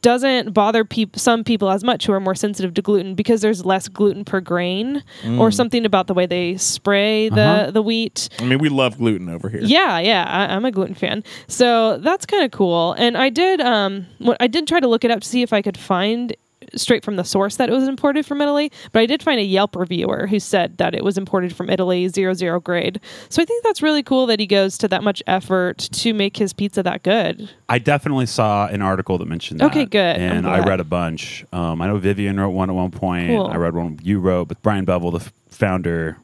doesn't bother peop- some people as much who are more sensitive to gluten because there's less gluten per grain or something about the way they spray the, Uh-huh. the wheat. I mean, we love gluten over here. Yeah, yeah, I, I'm a gluten fan, so that's kind of cool. And I did, um, what I did try to look it up to see if I could find straight from the source that it was imported from Italy. But I did find a Yelp reviewer who said that it was imported from Italy, zero zero grade. So I think that's really cool that he goes to that much effort to make his pizza that good. I definitely saw an article that mentioned that. Okay, good. And I read a bunch. Um, I know Vivian wrote one at one point. Cool. I read one you wrote, but Brian Bevel, the f- founder,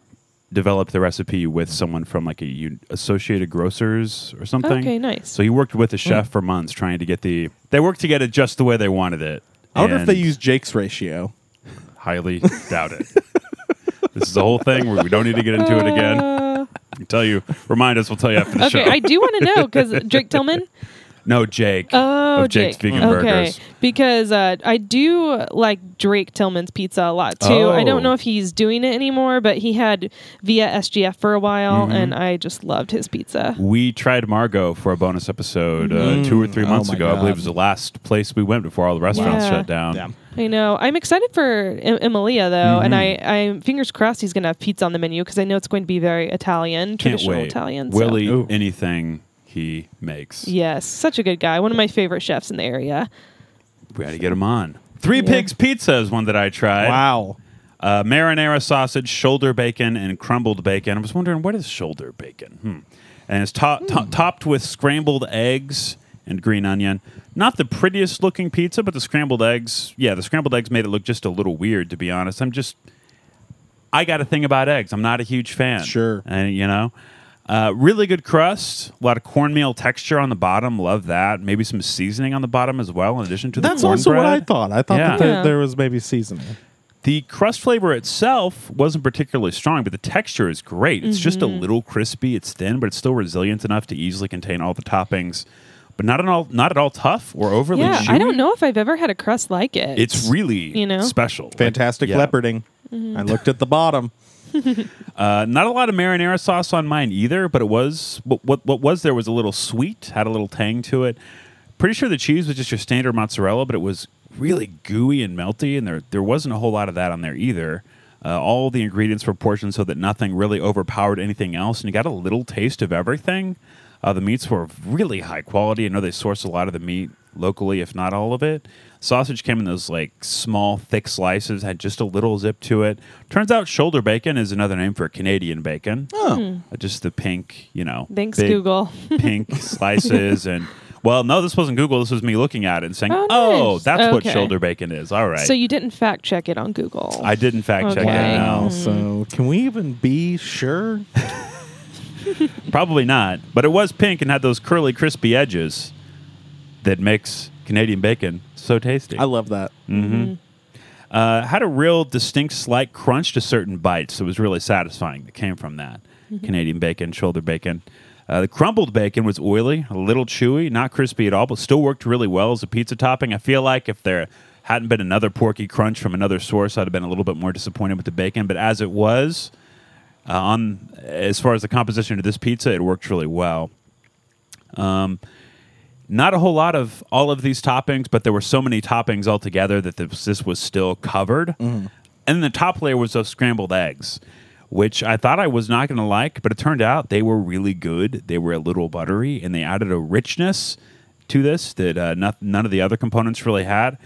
developed the recipe with someone from like a U- Associated Grocers or something. Okay, nice. So he worked with a chef for months trying to get the. They worked to get it just the way they wanted it. I wonder if they use Jake's ratio. Highly doubt it. this is a whole thing where we don't need to get into it again. I can tell you, remind us. We'll tell you after the Okay, show. I do want to know because Drake Tillman. No, Jake. Oh, of Jake's Jake. Vegan okay. Burgers. Because uh, I do like Drake Tillman's pizza a lot too. I Oh. don't know if he's doing it anymore, but he had via SGF for a while, Mm-hmm. and I just loved his pizza. We tried Margot for a bonus episode uh, two or three months my ago. I believe it was the last place we went before all the restaurants Yeah. shut down. Yeah. I know. I'm excited for em- Emilia though, and I, Mm-hmm. I'm fingers crossed he's going to have pizza on the menu because I know it's going to be very Italian, Can't traditional wait. Italian. so- Will eat anything he makes. Yes, such a good guy. One of my favorite chefs in the area. We got to get him on. Three Yeah. Pigs Pizza is one that I tried. Wow. Uh, marinara sausage, shoulder bacon, and crumbled bacon. I was wondering, what is shoulder bacon? Hmm. And it's to- to- topped with scrambled eggs and green onion. Not the prettiest looking pizza, but the scrambled eggs, yeah, the scrambled eggs made it look just a little weird, to be honest. I'm just, I got a thing about eggs. I'm not a huge fan. Sure. And, you know, uh, really good crust, a lot of cornmeal texture on the bottom. Love that. Maybe some seasoning on the bottom as well, in addition to the That's also what I thought. I thought Yeah. that there, Yeah. there was maybe seasoning. The crust flavor itself wasn't particularly strong, but the texture is great. It's just a little crispy. It's thin, but it's still resilient enough to easily contain all the toppings. but not at all not at all tough or overly yeah, chewy. I don't know if I've ever had a crust like it. It's really You know? special. Like, Fantastic yeah. leoparding. I looked at the bottom. (laughs) Uh, not a lot of marinara sauce on mine either, but it was what, what what was there was a little sweet, had a little tang to it. Pretty sure the cheese was just your standard mozzarella, but it was really gooey and melty, and there there wasn't a whole lot of that on there either. Uh, all the ingredients were portioned so that nothing really overpowered anything else, and you got a little taste of everything. Uh, the meats were really high quality. I know they source a lot of the meat locally, if not all of it. Sausage came in those like small, thick slices, had just a little zip to it. Turns out shoulder bacon is another name for Canadian bacon. Oh, Uh, just the pink, you know, Thanks, big Google. (laughs) pink slices and. Well, no, this wasn't Google. This was me looking at it and saying, Oh, "Oh, nice. that's what Okay. shoulder bacon is." All right, So you didn't fact check it on Google. I did in fact check Okay. it. wow. No, So can we even be sure? (laughs) probably not. But it was pink and had those curly, crispy edges that makes Canadian bacon so tasty. I love that. uh, had a real distinct slight crunch to certain bites that was really satisfying that came from that Canadian bacon, shoulder bacon. Uh, the crumbled bacon was oily, a little chewy, not crispy at all, but still worked really well as a pizza topping. I feel like if there hadn't been another porky crunch from another source, I'd have been a little bit more disappointed with the bacon. But as it was, uh, on as far as the composition of this pizza, it worked really well. Um, not a whole lot of all of these toppings, but there were so many toppings altogether that this, this was still covered. And then the top layer was those scrambled eggs, which I thought I was not going to like, but it turned out they were really good. They were a little buttery, and they added a richness to this that uh, not, none of the other components really had.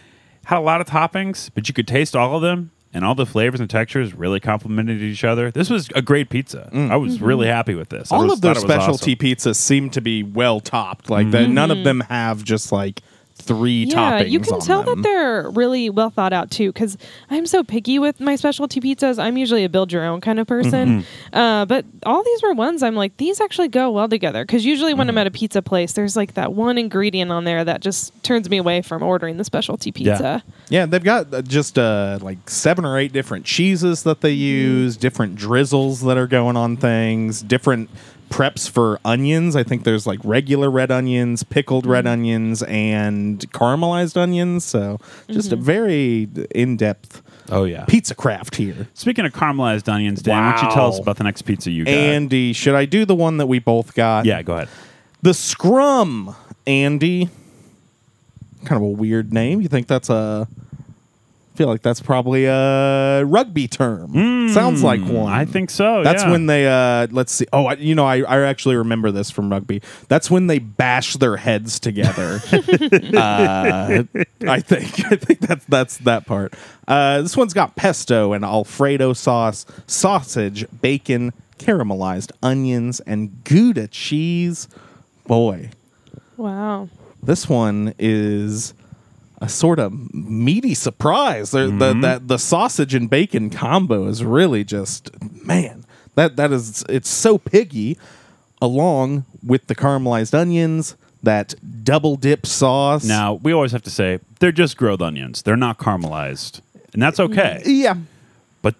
Had a lot of toppings, but you could taste all of them, and all the flavors and textures really complemented each other. This was a great pizza. Mm. I was mm-hmm. really happy with this. All was- of those thought it was specialty pizzas seem to be well topped. Like that, none of mm-hmm. them have just like three Mm-hmm. yeah, toppings. you can tell them. that they're really well thought out too. Because I'm so picky with my specialty pizzas. I'm usually a build your own kind of person. Mm-hmm. Uh, but all these were ones I'm like, these actually go well together. Because usually when Mm-hmm. I'm at a pizza place, there's like that one ingredient on there that just turns me away from ordering the specialty pizza. Yeah, they've got uh, just uh, like seven or eight different cheeses that they use, different drizzles that are going on things, different preps for onions. I think there's like regular red onions, pickled red mm-hmm. onions, and caramelized onions. So just a mm-hmm. very in depth Oh yeah. pizza craft here. Speaking of caramelized onions, Dan, why don't you tell us Wow. about the next pizza you got? Andy, should I do the one that we both got? yeah, go ahead. The Scrum, Andy. Kind of a weird name. You think that's a. I feel like that's probably a rugby term. Sounds like one. Hmm, I think so. That's yeah. when they. uh Let's see. Oh, I, you know, I, I actually remember this from rugby. That's when they bash their heads together. (laughs) uh, I think. (laughs) I think that's that's that part. Uh, this one's got pesto and Alfredo sauce, sausage, bacon, caramelized onions, and Gouda cheese. Boy, Wow. this one is a sort of meaty surprise. There- The, mm-hmm. that the sausage and bacon combo is really just man. That that is it's so piggy, along with the caramelized onions, that double dip sauce. Now we always have to say they're just grilled onions. They're not caramelized, and that's mm-hmm. okay. yeah, But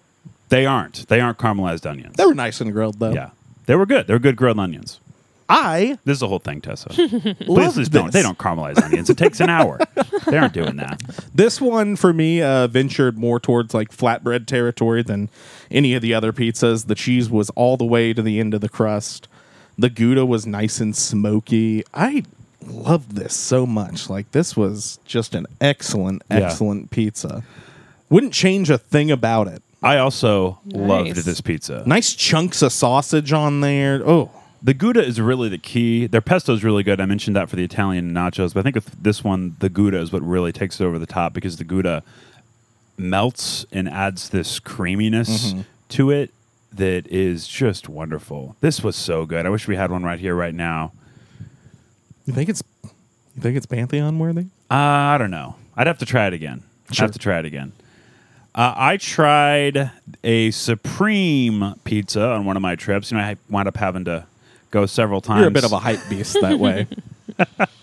they aren't. They aren't caramelized onions. they were nice and grilled though. yeah, they were good. They're good grilled onions. I This is the whole thing, Tessa. (laughs) Please, love please don't. They don't caramelize onions. It takes an hour. (laughs) they aren't doing that. This one for me uh, ventured more towards like flatbread territory than any of the other pizzas. The cheese was all the way to the end of the crust. The Gouda was nice and smoky. I loved this so much. Like this was just an excellent, Yeah. excellent pizza. Wouldn't change a thing about it. I also loved this pizza. Nice chunks of sausage on there. Oh, The Gouda is really the key. Their pesto is really good. I mentioned that for the Italian nachos, but I think with this one, the Gouda is what really takes it over the top because the Gouda melts and adds this creaminess to it that is just wonderful. This was so good. I wish we had one right here, right now. you think it's you think it's Pantheon worthy? Uh, I don't know. I'd have to try it again. I'd have to try it again. Uh, I tried a Supreme pizza on one of my trips. You know, I wound up having to go several times. You're a bit of a hype beast that way. (laughs)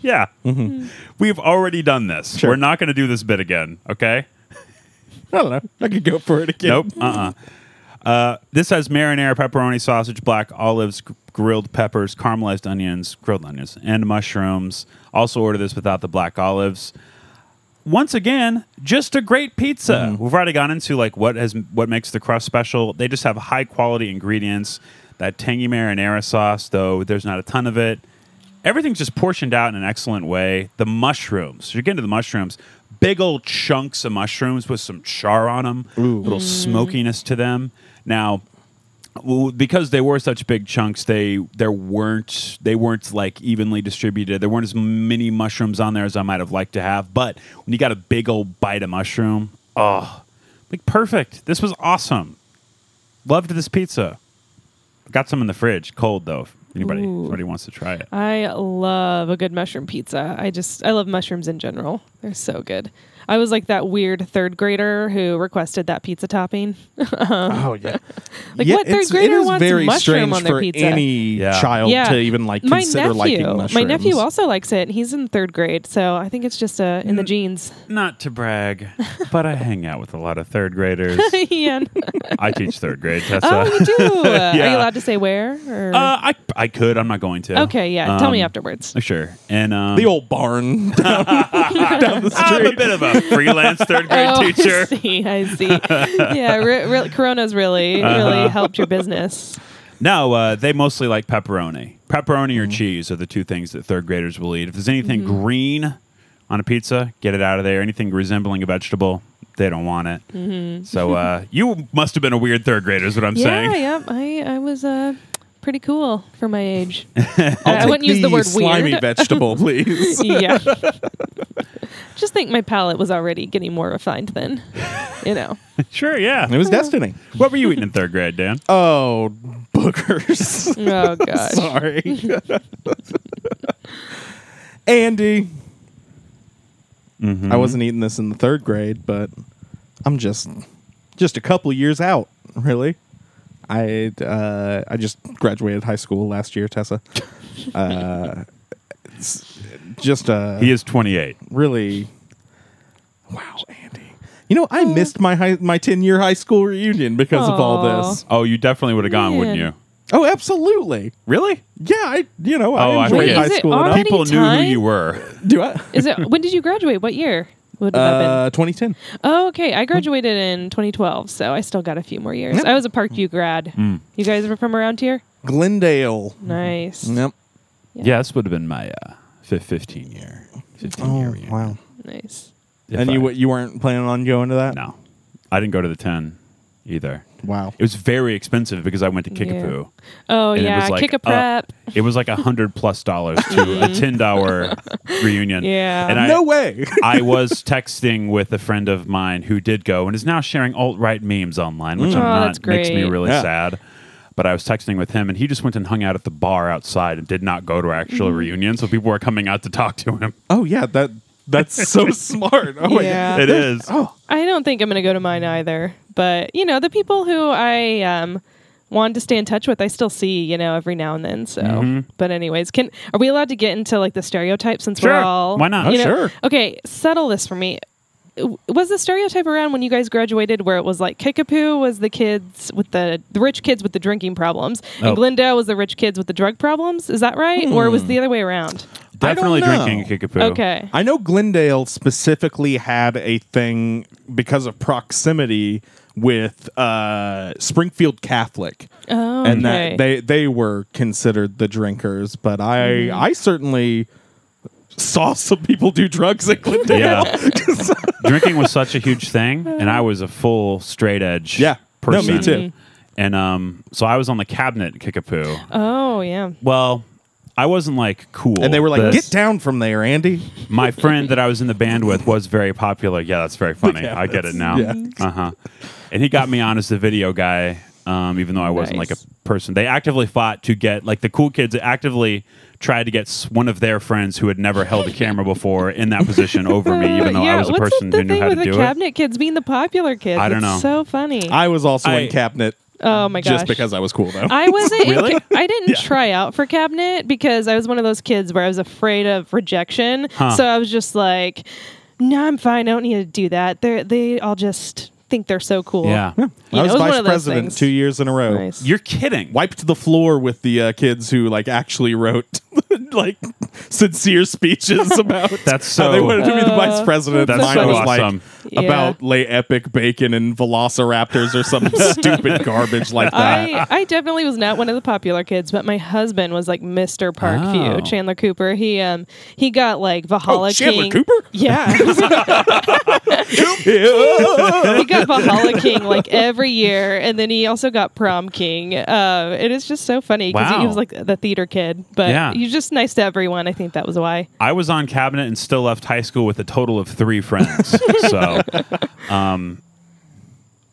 Yeah. Mm-hmm. Mm-hmm. We've already done this. Sure. We're not going to do this bit again, okay? I don't know. I could go for it again. Nope. Uh-uh. Uh, this has marinara, pepperoni, sausage, black olives, grilled peppers, caramelized onions, grilled onions, and mushrooms. Also order this without the black olives. Once again, just a great pizza. Mm-hmm. We've already gone into like what has what makes the crust special. They just have high quality ingredients. That tangy marinara sauce, though, there's not a ton of it. Everything's just portioned out in an excellent way. The mushrooms, you're getting to the mushrooms, big old chunks of mushrooms with some char on them, little mm. smokiness to them. Now, because they were such big chunks, they there weren't they weren't like evenly distributed. There weren't as many mushrooms on there as I might have liked to have. But when you got a big old bite of mushroom, oh, like perfect. This was awesome. Loved this pizza. Got some in the fridge, cold though. If anybody Ooh. anybody wants to try it. I love a good mushroom pizza. I just I love mushrooms in general. They're so good. I was like that weird third grader who requested that pizza topping. (laughs) Oh yeah. (laughs) Like, yeah, what third grader wants very mushroom on their for pizza? any Yeah. child Yeah. to even like my consider nephew, liking mushrooms. my nephew also likes it. and He's in third grade, so I think it's just uh, in the Mm. genes. Not to brag, (laughs) but I hang out with a lot of third graders. yeah. I teach third grade, Tessa. Oh, you do. Uh, Are you allowed to say where? Or? Uh, I I could. I'm not going to. okay, yeah. Tell me Um, afterwards. Sure. And um, the old barn down, down the I'm a bit of a freelance third grade (laughs) Oh, teacher. I (laughs) see. I see. yeah, re- re- Corona's really, Uh-huh. really helped your business. No, uh, they mostly like pepperoni. Pepperoni Mm-hmm. or cheese are the two things that third graders will eat. If there's anything Mm-hmm. green on a pizza, get it out of there. Anything resembling a vegetable, they don't want it. So uh, you must have been a weird third grader, is what I'm Mm-hmm. (laughs) yeah, saying. yeah. I, I was uh, pretty cool for my age. (laughs) I'll I wouldn't use the word slimy weird. (laughs) vegetable, please. (laughs) yeah. Just think my palate was already getting more refined then. You know. Sure, yeah. it was destiny. What were you eating in third grade, Dan? Oh, bookers. Oh gosh. Sorry. Andy. Mm-hmm. I wasn't eating this in the third grade, but I'm just just a couple years out, really. I uh, I just graduated high school last year, Tessa. (laughs) Uh, it's just uh, He is 28. really wow, Andy. You know, I missed my high, my 10 year high school reunion because of all Aw. this. Oh, you definitely would have gone, wouldn't Man. you? Oh, absolutely. Really? Yeah, I you know Oh, I I enjoyed forget. high Is it school enough. already People knew time? who you were. Do I? Is it when did you graduate? What year? Would have that Uh, 2010. been? Oh, okay. I graduated in 2012, so I still got a few more years. Yep. I was a Parkview grad. Mm. You guys are from around here? Glendale. Nice. Yep. Yeah. Yeah, this would have been my uh, 15 year. 15 Oh, year reunion. wow. Nice. If and I- you you weren't planning on going to that? No, I didn't go to the 10 either. Wow. It was very expensive because I went to Kickapoo. Oh And it yeah, was like, kick a uh. It was like a hundred plus dollars to (laughs) a ten dollar reunion. Yeah. and I, no way. (laughs) I was texting with a friend of mine who did go and is now sharing alt right memes online, which Mm. I'm Oh, not makes me really Yeah. sad. But I was texting with him, and he just went and hung out at the bar outside and did not go to our actual Mm-hmm. reunion. So people were coming out to talk to him. oh yeah, that that's so (laughs) smart. Oh my Yeah. God. It is. Oh, I don't think I'm going to go to mine either. But you know, the people who I um, wanted to stay in touch with, I still see. You know, every now and then. So, Mm-hmm. but anyways, can are we allowed to get into like the stereotype since Sure. we're all? Why not? you Oh, sure. Okay, settle this for me. W- Was the stereotype around when you guys graduated where it was like Kickapoo was the kids with the the rich kids with the drinking problems, Oh. and Glendale was the rich kids with the drug problems? Is that right, or Hmm. was it the other way around? I don't Definitely know. drinking a Kickapoo. Okay. I know Glendale specifically had a thing because of proximity with uh, Springfield Catholic, Oh, and okay. that they they were considered the drinkers. But I Mm-hmm. I certainly saw some people do drugs at Glendale. Yeah. (laughs) Drinking was such a huge thing, and I was a full straight edge. Yeah. No, person. me too. And um, so I was on the cabinet at Kickapoo. oh yeah. Well, I wasn't like cool. And they were like, The- "Get down from there, Andy." My friend that I was in the band with was very popular. Yeah, that's very funny. Yeah, I get it now. yeah. Uh huh. And he got me on as the video guy, um, even though I wasn't like a person. They actively fought to get like the cool kids actively tried to get s- one of their friends who had never held a camera before in that position over me, even though yeah, I was a what's person the, the who knew thing how with to the do it. cabinet kids being the popular kids? I don't It's know. So funny. I was also I- in cabinet oh my gosh. just because I was cool though. I wasn't. (laughs) Really? ca- (laughs) I didn't try out for cabinet because I was one of those kids where I was afraid of rejection. Huh. So I was just like, "No, I'm fine. I don't need to do that." They they all just think they're so cool. Yeah. You I was it was vice of president things. two years in a row. Nice. You're kidding. Wiped the floor with the uh, kids who like actually wrote (laughs) like (laughs) sincere speeches (laughs) about That's how they wanted to be the vice president. That's Mine so was awesome. like Yeah. about lay epic bacon and velociraptors or some (laughs) stupid garbage like that. I, I definitely was not one of the popular kids, but my husband was like Mr. Parkview, Oh. Chandler Cooper. He um he got like Valhalla Oh, Chandler King. Cooper? Yeah. he got Valhalla King like every year, and then he also got Prom King. Uh, it is just so funny because he Wow. was like the theater kid, but Yeah. he's just nice to everyone. I think that was why. I was on cabinet and still left high school with a total of three friends. (laughs) so, um,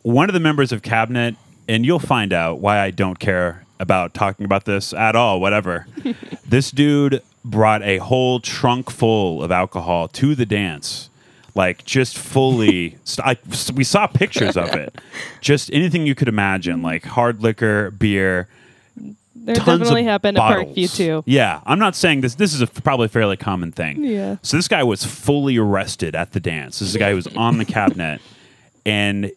one of the members of cabinet, and you'll find out why I don't care about talking about this at all, whatever. (laughs) this dude brought a whole trunk full of alcohol to the dance. Like just fully, (laughs) st- I, we saw pictures of it. Just anything you could imagine, like hard liquor, beer, There definitely happened at bottles. Parkview too. Yeah, I'm not saying this. This is a probably a fairly common thing. Yeah. So this guy was fully arrested at the dance. This is a guy who was on the cabinet, (laughs) and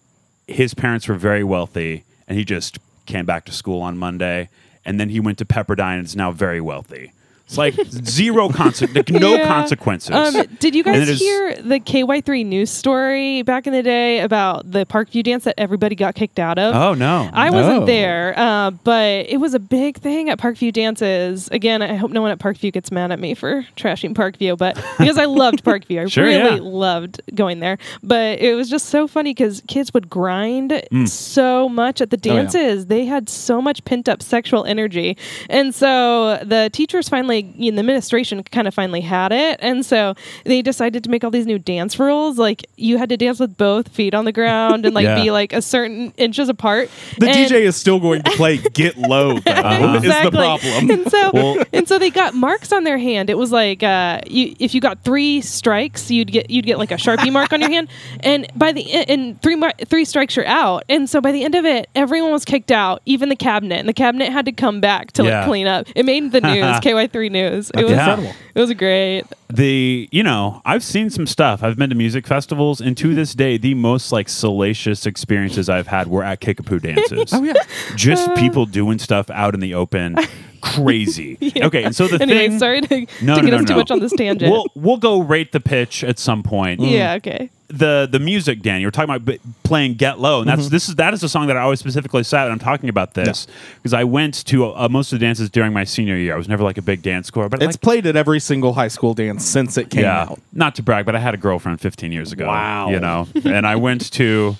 his parents were very wealthy, and he just came back to school on Monday, and then he went to Pepperdine and is now very wealthy. It's like zero consequence, like no Yeah. consequences. Um, did you guys it is- hear the KY3 news story back in the day about the Parkview dance that everybody got kicked out of? Oh no! I No. wasn't there, uh, but it was a big thing at Parkview dances. Again, I hope no one at Parkview gets mad at me for (laughs) trashing Parkview, but (laughs) because I loved Parkview, I Sure, really yeah. loved going there. But it was just so funny because kids would grind Mm. so much at the yeah. dances. They had so much pent up sexual energy, and so the teachers finally, in the administration, kind of finally had it, and so they decided to make all these new dance rules. Like you had to dance with both feet on the ground and like (laughs) Yeah. be like a certain inches apart. The And- DJ is still going to play "Get Low" though. Uh-huh. (laughs) Is the Exactly. problem? And so, Well- and so they got marks on their hand. It was like uh, you, if you got three strikes, you'd get you'd get like a sharpie mark on your hand, (laughs) and by the and three mar- three strikes you're out. And so by the end of it, everyone was kicked out, even the cabinet, and the cabinet had to come back to Yeah. like clean up. It made the news, KY3 news. It was Yeah. it was great. the you know i've seen some stuff i've been to music festivals and to mm-hmm. this day the most like salacious experiences i've had were at kickapoo dances (laughs) oh yeah. just uh. people doing stuff out in the open (laughs) crazy (laughs) okay and so the Anyway, thing sorry to, no, to no, get no, us too much on this tangent. we'll we'll go rate the pitch at some point yeah, okay. The the music dan you were talking about b- playing get low and that's this is that is a song that i always specifically said and i'm talking about this because i went to uh, most of the dances during my senior year i was never like a big dance score but It's like played at every single high school dance since it came yeah. out. Not to brag, but I had a girlfriend 15 years ago. Wow. You know, and I went to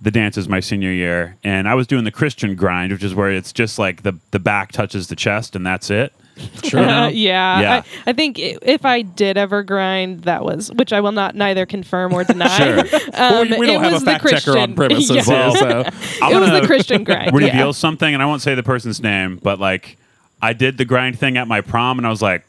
the dances my senior year, and I was doing the Christian grind, which is where it's just like the the back touches the chest, and that's it. (laughs) Sure. Uh, yeah, Yeah. I, I think i- if I did ever grind, that was which I will not neither confirm or (laughs) deny. Sure. Um, we, we it don't have a was the fact checker on Christian- premises (laughs) Yeah. here, so I'm it was gonna the Christian grind. Reveal yeah. something, and I won't say the person's name, but like I did the grind thing at my prom, and I was like.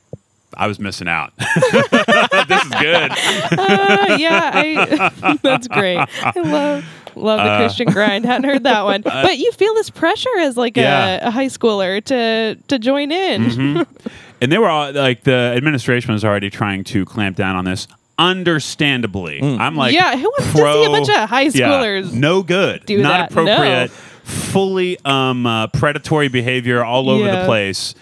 I was missing out. this is good. Uh, yeah, I, that's great. I love love Uh, the Christian grind. Hadn't heard that one, (laughs) but you feel this pressure as like Yeah. a, a high schooler to to join in. Mm-hmm. (laughs) And they were all like the administration was already trying to clamp down on this. Understandably, I'm like, Yeah, who wants to see a bunch of high Yeah, schoolers no good, do not that? No. appropriate, fully um, uh, predatory behavior all over the place.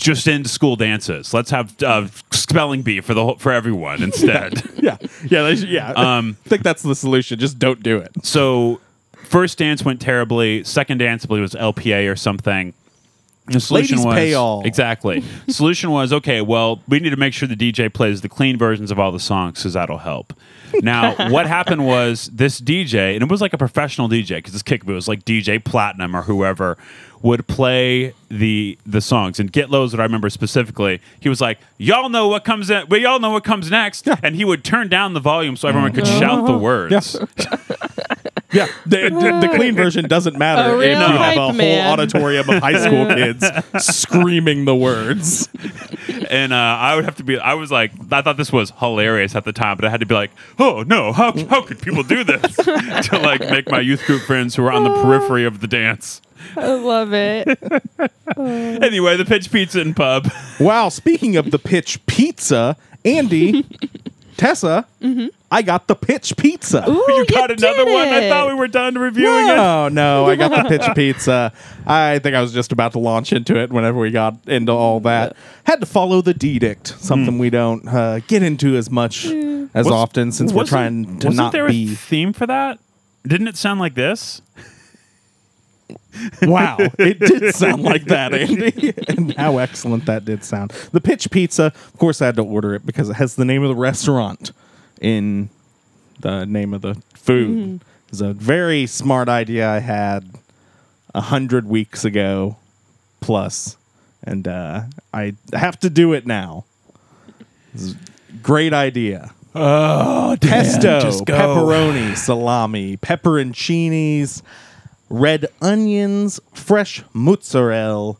Just into school dances. Let's have uh, spelling bee for the whole, for everyone instead. (laughs) yeah, yeah, should- yeah. Um, (laughs) I think that's the solution. Just don't do it. so, first dance went terribly. Second dance, I believe, was LPA or something. The solution Ladies was pay all. exactly. (laughs) solution was okay. Well, we need to make sure the DJ plays the clean versions of all the songs because that'll help. Now, what happened was this DJ, and it was like a professional DJ because this kick it was like DJ Platinum or whoever would play the the songs and get lows that I remember specifically. He was like, "Y'all know what comes in. Well, y'all know what comes next," and he would turn down the volume so everyone could shout the words. Yes. (laughs) Yeah, the, the, the clean version doesn't matter if you have a hype whole man. auditorium of high school (laughs) kids screaming the words. and uh, I would have to be. I was like, I thought this was hilarious at the time, but I had to be like, oh no, how how could people do this (laughs) to like make my youth group friends who are on the periphery of the dance. I love it. (laughs) Anyway, the pitch pizza and pub. (laughs) Wow, speaking of the pitch pizza, Andy, (laughs) Tessa, I got the pitch pizza. Ooh, you got another did one? I thought we were done reviewing it. No, no, I got the pitch pizza. I think I was just about to launch into it whenever we got into all that. Had to follow the edict, something we don't uh, get into as much as Was- often since we're wasn't- trying to wasn't not there be. a theme for that? Didn't it sound like this? Wow, it did (laughs) sound like that, Andy. (laughs) and how excellent that did sound. The pitch pizza, of course, I had to order it because it has the name of the restaurant in the name of the food. It's a very smart idea I had a hundred weeks ago plus, and uh, I have to do it now. Great idea. Oh, Pesto, pepperoni, salami, pepperoncinis, red onions, fresh mozzarella,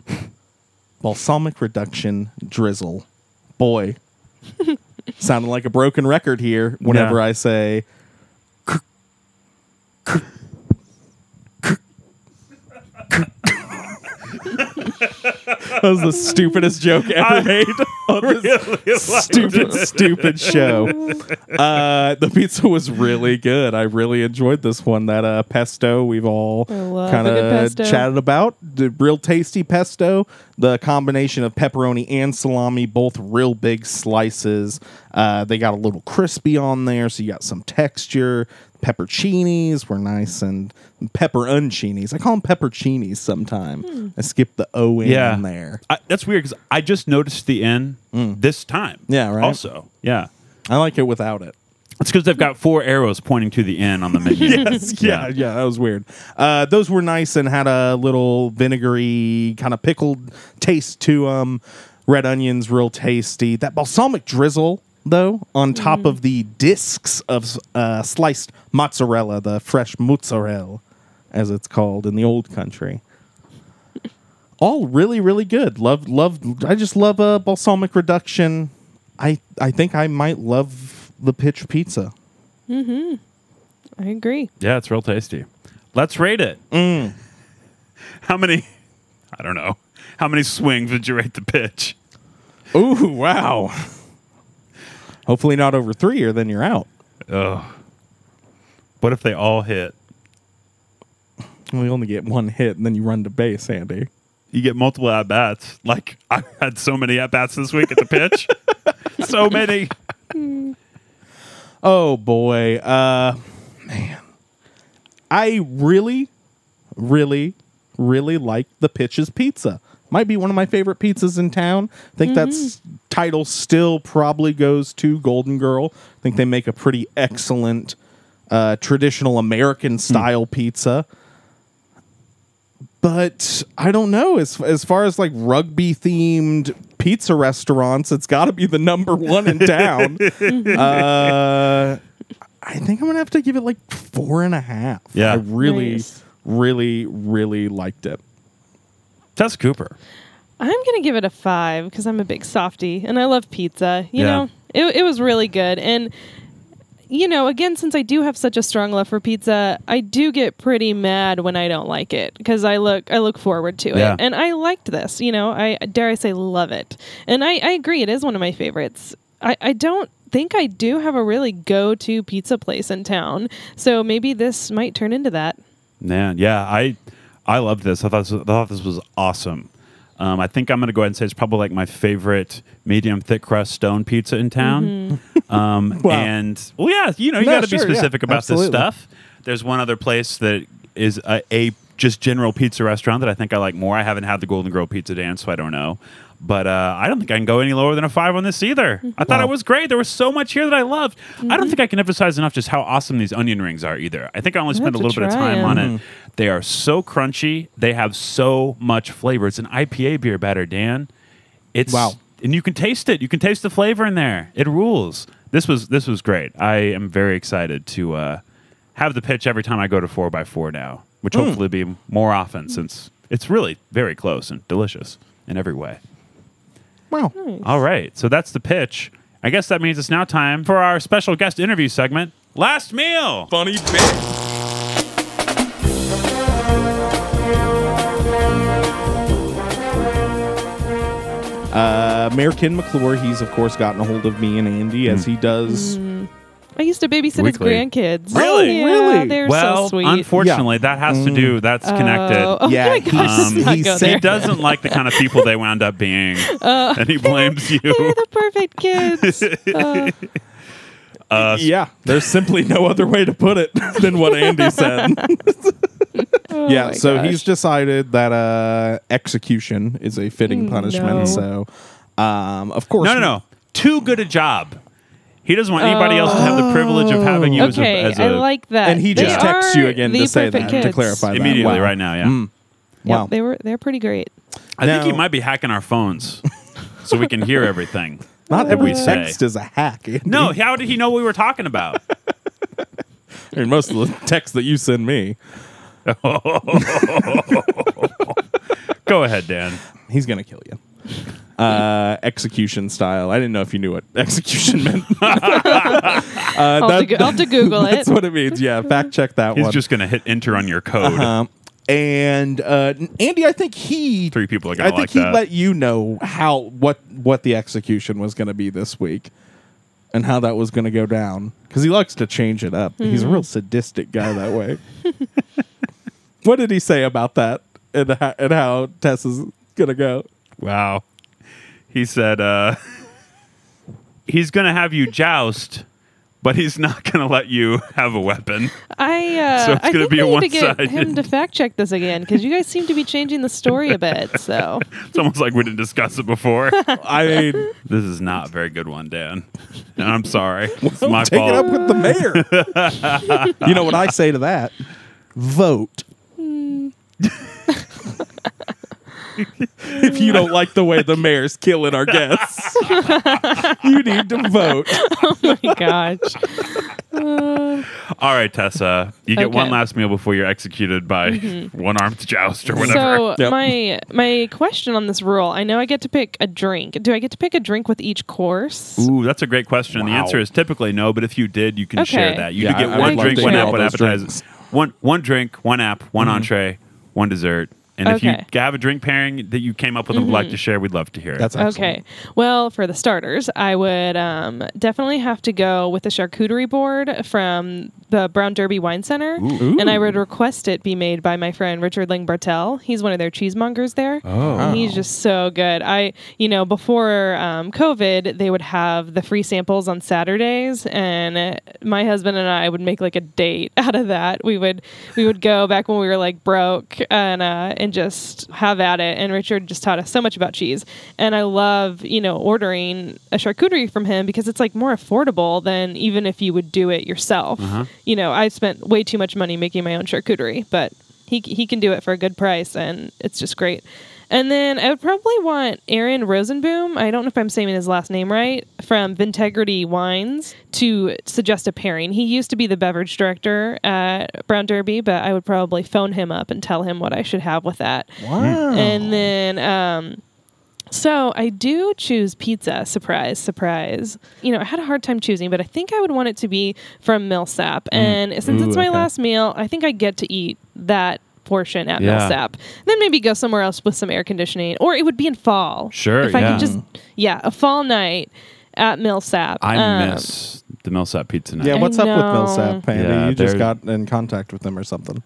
balsamic reduction, drizzle. Boy, sounding like a broken record here whenever Yeah. I say. That was the stupidest joke ever made (laughs) on this stupid, stupid show. Uh, the pizza was really good. I really enjoyed this one. That uh, pesto we've all kind of chatted about. The real tasty pesto. The combination of pepperoni and salami, both real big slices. Uh, they got a little crispy on there, so you got some texture. Pepperoncinis were nice and pepperoncinis. I call them pepperoncinis sometimes. I skip the O in Yeah. there. I, that's weird because I just noticed the N this time. Yeah, right. Also, yeah. I like it without it. It's because they've got four arrows pointing to the N on the (laughs) menu. yes, yeah, yeah, that was weird. Uh, those were nice and had a little vinegary, kind of pickled taste to them. Red onions, real tasty. That balsamic drizzle, though, on top of the discs of uh, sliced mozzarella, the fresh mozzarella, as it's called in the old country. (laughs) All really, really good. Love, love. I just love a balsamic reduction. I, I think I might love the pitch pizza. Mm-hmm. I agree. Yeah, it's real tasty. Let's rate it. Mm. How many? I don't know. How many swings would you rate the pitch? Ooh, wow. Hopefully not over three, or then you're out. Oh. What if they all hit? We only get one hit, and then you run to base, Andy. You get multiple at bats. Like (laughs) I had so many at bats this week at the pitch. (laughs) so many. (laughs) Oh boy, uh, man, I really, really, really like the Pitches Pizza. Might be one of my favorite pizzas in town. I think that's title still probably goes to Golden Girl. I think they make a pretty excellent uh, traditional American style pizza. But I don't know as as far as like rugby themed pizza restaurants, it's got to be the number one in town. (laughs) uh, I think I'm gonna have to give it like four and a half. Yeah. I really, Nice. really, really liked it. Tess Cooper. I'm gonna give it a five because I'm a big softy and I love pizza. You Yeah. know, it it was really good. And you know, again, since I do have such a strong love for pizza, I do get pretty mad when I don't like it because I look I look forward to Yeah. it. And I liked this. You know, I dare I say love it. And I, I agree, it is one of my favorites. I, I don't think I do have a really go to pizza place in town. So maybe this might turn into that. Man, yeah, I I loved this. I thought this, I thought this was awesome. Um, I think I'm going to go ahead and say it's probably like my favorite medium thick crust stone pizza in town. Um, (laughs) Wow. And well, yeah, you know, you No, got to be sure, yeah, specific about absolutely. this stuff. There's one other place that is a, a just general pizza restaurant that I think I like more. I haven't had the Golden Girl Pizza Dance, so I don't know. But uh, I don't think I can go any lower than a five on this either. I thought Wow. it was great. There was so much here that I loved. I don't think I can emphasize enough just how awesome these onion rings are either. I think I only spent a have to little bit of try time on it. They are so crunchy. They have so much flavor. It's an IPA beer batter, Dan. It's Wow. and you can taste it. You can taste the flavor in there. It rules. This was this was great. I am very excited to uh, have the pitch every time I go to four x four now, which Hmm. hopefully be more often since it's really very close and delicious in every way. Wow. All right, so that's the pitch. I guess that means it's now time for our special guest interview segment, Last Meal. Funny bit. Uh, Mayor Ken McClure, he's of course gotten a hold of me and Andy as he does. I used to babysit Weekly. his grandkids. Really? Yeah, Really? They're well, so sweet. unfortunately, that has to do. That's connected. Oh, (laughs) oh Yeah, my gosh, he's- let's not he go said- He there. doesn't like the kind of people they wound up being, (laughs) and he blames (laughs) you. They're the perfect kids. Uh, Uh, Yeah, there's simply no other way to put it (laughs) than what Andy said. (laughs) oh yeah, so gosh. he's decided that uh, execution is a fitting punishment. no. So, um, of course, No, no, no. Too good a job. He doesn't want anybody else to have the privilege of having you okay, as a, I as a like that. And he They just texts you again to say perfect that to kids. clarify that. immediately Wow. right now. Yeah, Mm. Yep, Wow. they were they're pretty great. I think he might be hacking our phones so we can hear everything. (laughs) Not every we say. text is a hack. Andy. No, how did he know what we were talking about? (laughs) I mean, most of the texts that you send me, (laughs) Go ahead, Dan. he's gonna kill you. Uh, execution style. I didn't know if you knew what execution meant. (laughs) uh, I'll, that- have to, go- I'll have to Google it. That's what it means. Yeah, fact check that one. He's one. just going to hit enter on your code. Um, and uh, Andy, I think he, Three people are I going to think like he that. let you know how what what the execution was going to be this week, and how that was going to go down because he likes to change it up. He's a Mm-hmm. real sadistic guy that way. (laughs) what did he say about that and how, and how Tess is going to go? wow. He said uh, (laughs) he's going to have you joust, but he's not (laughs) going to let you have a weapon. I (laughs) uh, So it's I gonna think be we a need to get one-sided. him to fact check this again because you guys seem to be changing the story a bit. (laughs) So It's almost like we didn't discuss it before. I mean, this is not a very good one, Dan. And I'm sorry. It's my take fault. it up with the mayor. you know what I say to that? Vote. (laughs) if you don't like the way the mayor's killing our guests, (laughs) you need to vote. oh my gosh, (laughs) All right, Tessa. You get one last meal before you're executed by mm-hmm. one armed joust or whatever. So Yep. my my question on this rule, I know I get to pick a drink. Do I get to pick a drink with each course? Ooh, that's a great question. The answer is typically no, but if you did, you can Okay. share that. You Yeah, could get I- I one would drink, one app, one appetizer. drinks. One one drink, one app, one mm-hmm. entree, one dessert. And if you have a drink pairing that you came up with and would like to share, we'd love to hear it. That's excellent. Okay. Well, for the starters, I would um, definitely have to go with the charcuterie board from the Brown Derby Wine Center, and I would request it be made by my friend Richard Ling Bartel. He's one of their cheesemongers there. Oh, and he's just so good. I, you know, before um, COVID, they would have the free samples on Saturdays, and my husband and I would make like a date (laughs) out of that. We would we would go back when we were like broke and uh, and just have at it. And Richard just taught us so much about cheese, and I love you know ordering a charcuterie from him because it's like more affordable than even if you would do it yourself. You know, I spent way too much money making my own charcuterie, but he he can do it for a good price, and it's just great. And then I would probably want Aaron Rosenboom. I don't know if I'm saying his last name right from Vintegrity Wines to suggest a pairing. He used to be the beverage director at Brown Derby, but I would probably phone him up and tell him what I should have with that. Wow. And then, um, so I do choose pizza. Surprise, surprise. You know, I had a hard time choosing, but I think I would want it to be from Millsap. And since Ooh, it's my okay. last meal, I think I get to eat that portion at Yeah. Millsap. Then maybe go somewhere else with some air conditioning, or it would be in fall. Sure, if I yeah. could just yeah, a fall night at Millsap. I Um, miss the Millsap pizza night. Yeah, I what's up with. Millsap, Andy? Yeah, you just got in contact with them or something.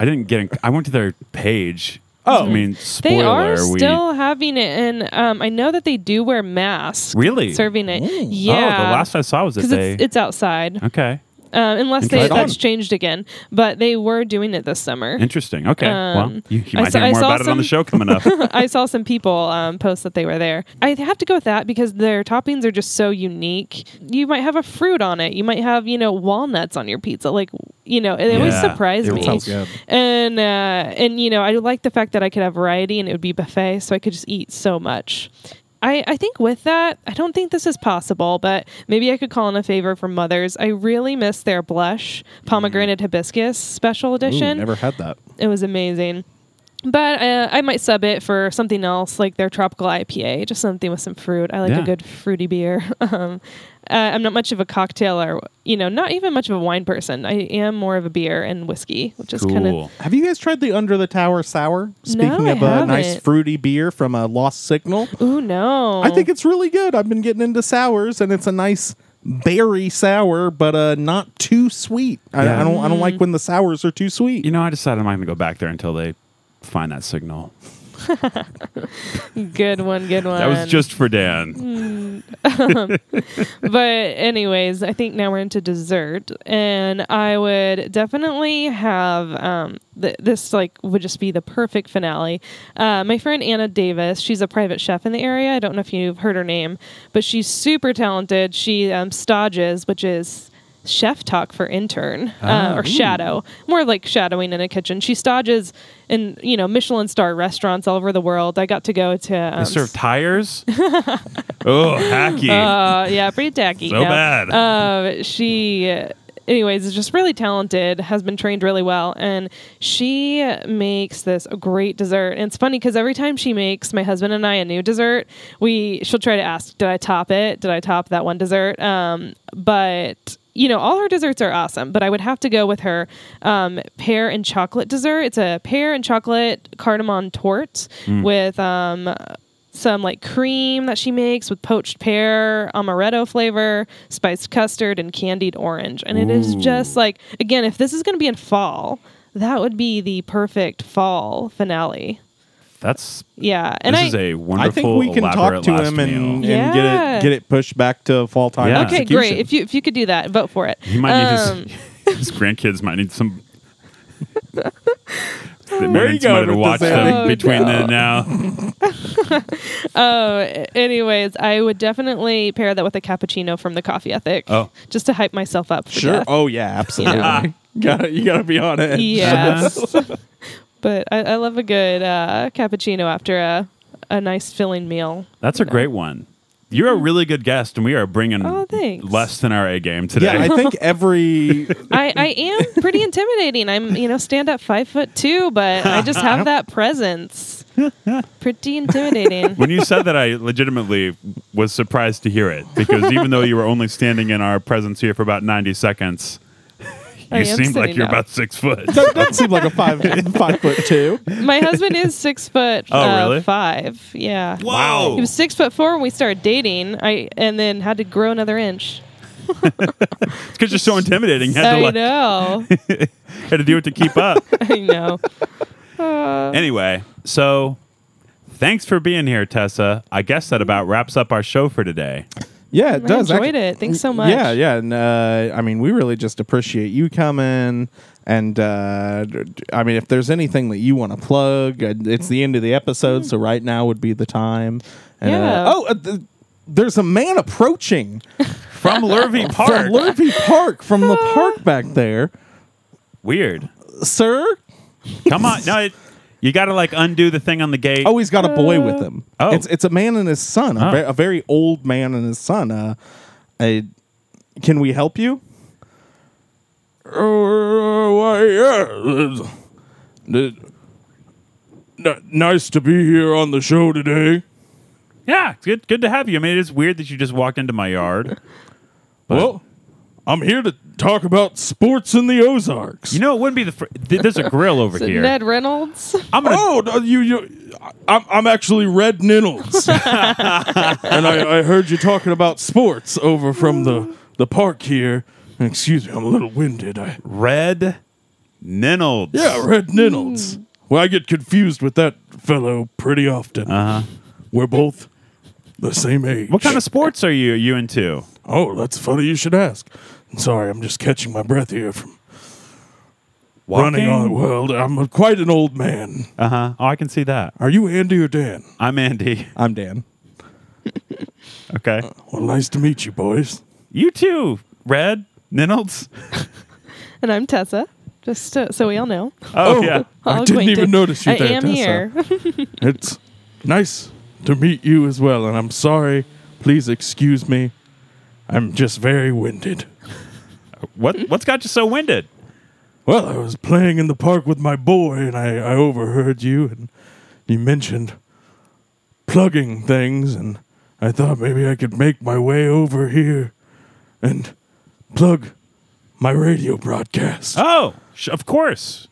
I didn't get. In, I went to their page. Oh. I mean, spoiler. They are we, still having it, and um, I know that they do wear masks. Really? serving it. Ooh. Yeah, Oh, the last I saw was that because they. it's, it's outside, okay. Uh, unless they, that's changed again. But they were doing it this summer. Interesting. Okay. well, Um, you, you I might saw- hear I more saw about it on the some- show coming up. (laughs) I saw some people um, post that they were there. I have to go with that because their toppings are just so unique. You might have a fruit on it. You might have you know walnuts on your pizza. Like you know, it always Yeah, surprised it me. sounds good. And uh, and you know, I like the fact that I could have variety and it would be buffet, so I could just eat so much. I, I think with that, I don't think this is possible, but maybe I could call in a favor for mothers. I really miss their blush mm-hmm. pomegranate hibiscus special Ooh, edition. never had that. It was amazing. But uh, I might sub it for something else, like their tropical IPA, just something with some fruit. I like Yeah. a good fruity beer. (laughs) um, uh, I'm not much of a cocktail or, you know, not even much of a wine person. I am more of a beer and whiskey, which is kind of. Have you guys tried the Under the Tower Sour? Speaking I of a nice fruity beer from a Lost Signal, Ooh, no. I think it's really good. I've been getting into sours, and it's a nice berry sour, but uh, not too sweet. I, Yeah. I don't. I don't like when the sours are too sweet. You know, I decided I'm not going to go back there until they find that signal. (laughs) good one, good one. That was just for Dan. (laughs) but anyways, I think now we're into dessert, and I would definitely have um, th- this like would just be the perfect finale. Uh, my friend Anna Davis, she's a private chef in the area. I don't know if you've heard her name, but she's super talented. She um, stages, which is chef talk for intern uh, or shadow more like shadowing in a kitchen she stages in you know michelin star restaurants all over the world i got to go to um, They serve tires? (laughs) oh, hacky. uh, yeah, pretty tacky. So no. bad. Uh, she, anyways, is just really talented. Has been trained really well, and she makes this great dessert. And it's funny because every time she makes my husband and I a new dessert, we she'll try to ask, "Did I top it? Did I top that one dessert?" Um, but you know, all her desserts are awesome, but I would have to go with her um, pear and chocolate dessert. It's a pear and chocolate cardamom torte with um, some like cream that she makes with poached pear, amaretto flavor, spiced custard, and candied orange. And it is just like, again, if this is going to be in fall, that would be the perfect fall finale. That's Yeah, and this I is a wonderful. I think we can talk elaborate to last him and, and meal. get it get it pushed back to fall time. Yeah. okay, execution. great. If you if you could do that, vote for it. He might Um, need his, (laughs) his grandkids might need some. (laughs) They might Where you need somebody going to watch this, them Oh, between no. the now. (laughs) Oh, anyways, I would definitely pair that with a cappuccino from the Coffee Ethic. Oh. just to hype myself up. For Sure. death. Oh yeah, absolutely. gotta you gotta be on it. Yes. But I, I love a good uh, cappuccino after a, a nice filling meal. That's a great one. You're a really good guest, and we are bringing Oh, thanks. less than our A game today. Yeah, I think every (laughs) I, I am pretty intimidating. I'm, you know, stand up five foot two, but I just have that presence. (laughs) Pretty intimidating. when you said that, I legitimately was surprised to hear it because even though you were only standing in our presence here for about 90 seconds, I you am seemed like sitting you're up. about six foot. (laughs) that doesn't seem like a five (laughs) five foot two. My husband is six foot Oh, uh, really? five. Yeah. Wow. He was six foot four when we started dating. I and then had to grow another inch. (laughs) It's because you're so intimidating. You had to, I like, know. had to do it to keep up. I know. anyway, so thanks for being here, Tessa. I guess that about wraps up our show for today. Yeah, it I does. enjoyed Ac- it. Thanks so much. Yeah, yeah, and uh, I mean, we really just appreciate you coming. And uh, d- d- I mean, if there's anything that you want to plug, uh, it's the end of the episode, so right now would be the time. And, uh, Yeah. oh, uh, th- there's a man approaching (laughs) From Lurvy Park. from Lurvy Park, from the park back there, Weird. sir. Come on. No, it, you got to like undo the thing on the gate. Oh, he's got a boy with him. Oh. it's it's a man and his son, a, Oh. ve- a very old man and his son. Uh, uh, can we help you? Uh, why, yeah. nice to be here on the show today. yeah. It's good, good to have you. I mean, it is weird that you just walked into my yard. Well, I'm here to talk about sports in the Ozarks. You know, it wouldn't be the. Fr- th- there's a grill over Is it here. Ned Reynolds. I'm gonna. Oh, no, you, you, I'm, I'm actually Red Ninnels, (laughs) and I, I heard you talking about sports over from the, the park here. Excuse me, I'm a little winded. I, Red Ninnolds. yeah, Red Ninnels. Well, I get confused with that fellow pretty often. Uh huh. We're both the same age. What kind of sports are you you into? Oh, that's funny. You should ask. Sorry, I'm just catching my breath here from running on. Well, I'm a, quite an old man. Uh huh. Oh, I can see that. Are you Andy or Dan? I'm Andy. I'm Dan. (laughs) Okay. Well, nice to meet you, boys. You too, Red Ninnolds. (laughs) and I'm Tessa. Just uh, so we all know. Oh, yeah. I All didn't even notice you I there, am Tessa. here. (laughs) It's nice to meet you as well, and I'm sorry. Please excuse me. I'm just very winded. What what's got you so winded? Well, I was playing in the park with my boy, and I, I overheard you, and you mentioned plugging things, and I thought maybe I could make my way over here and plug my radio broadcast. Oh, sh- of course.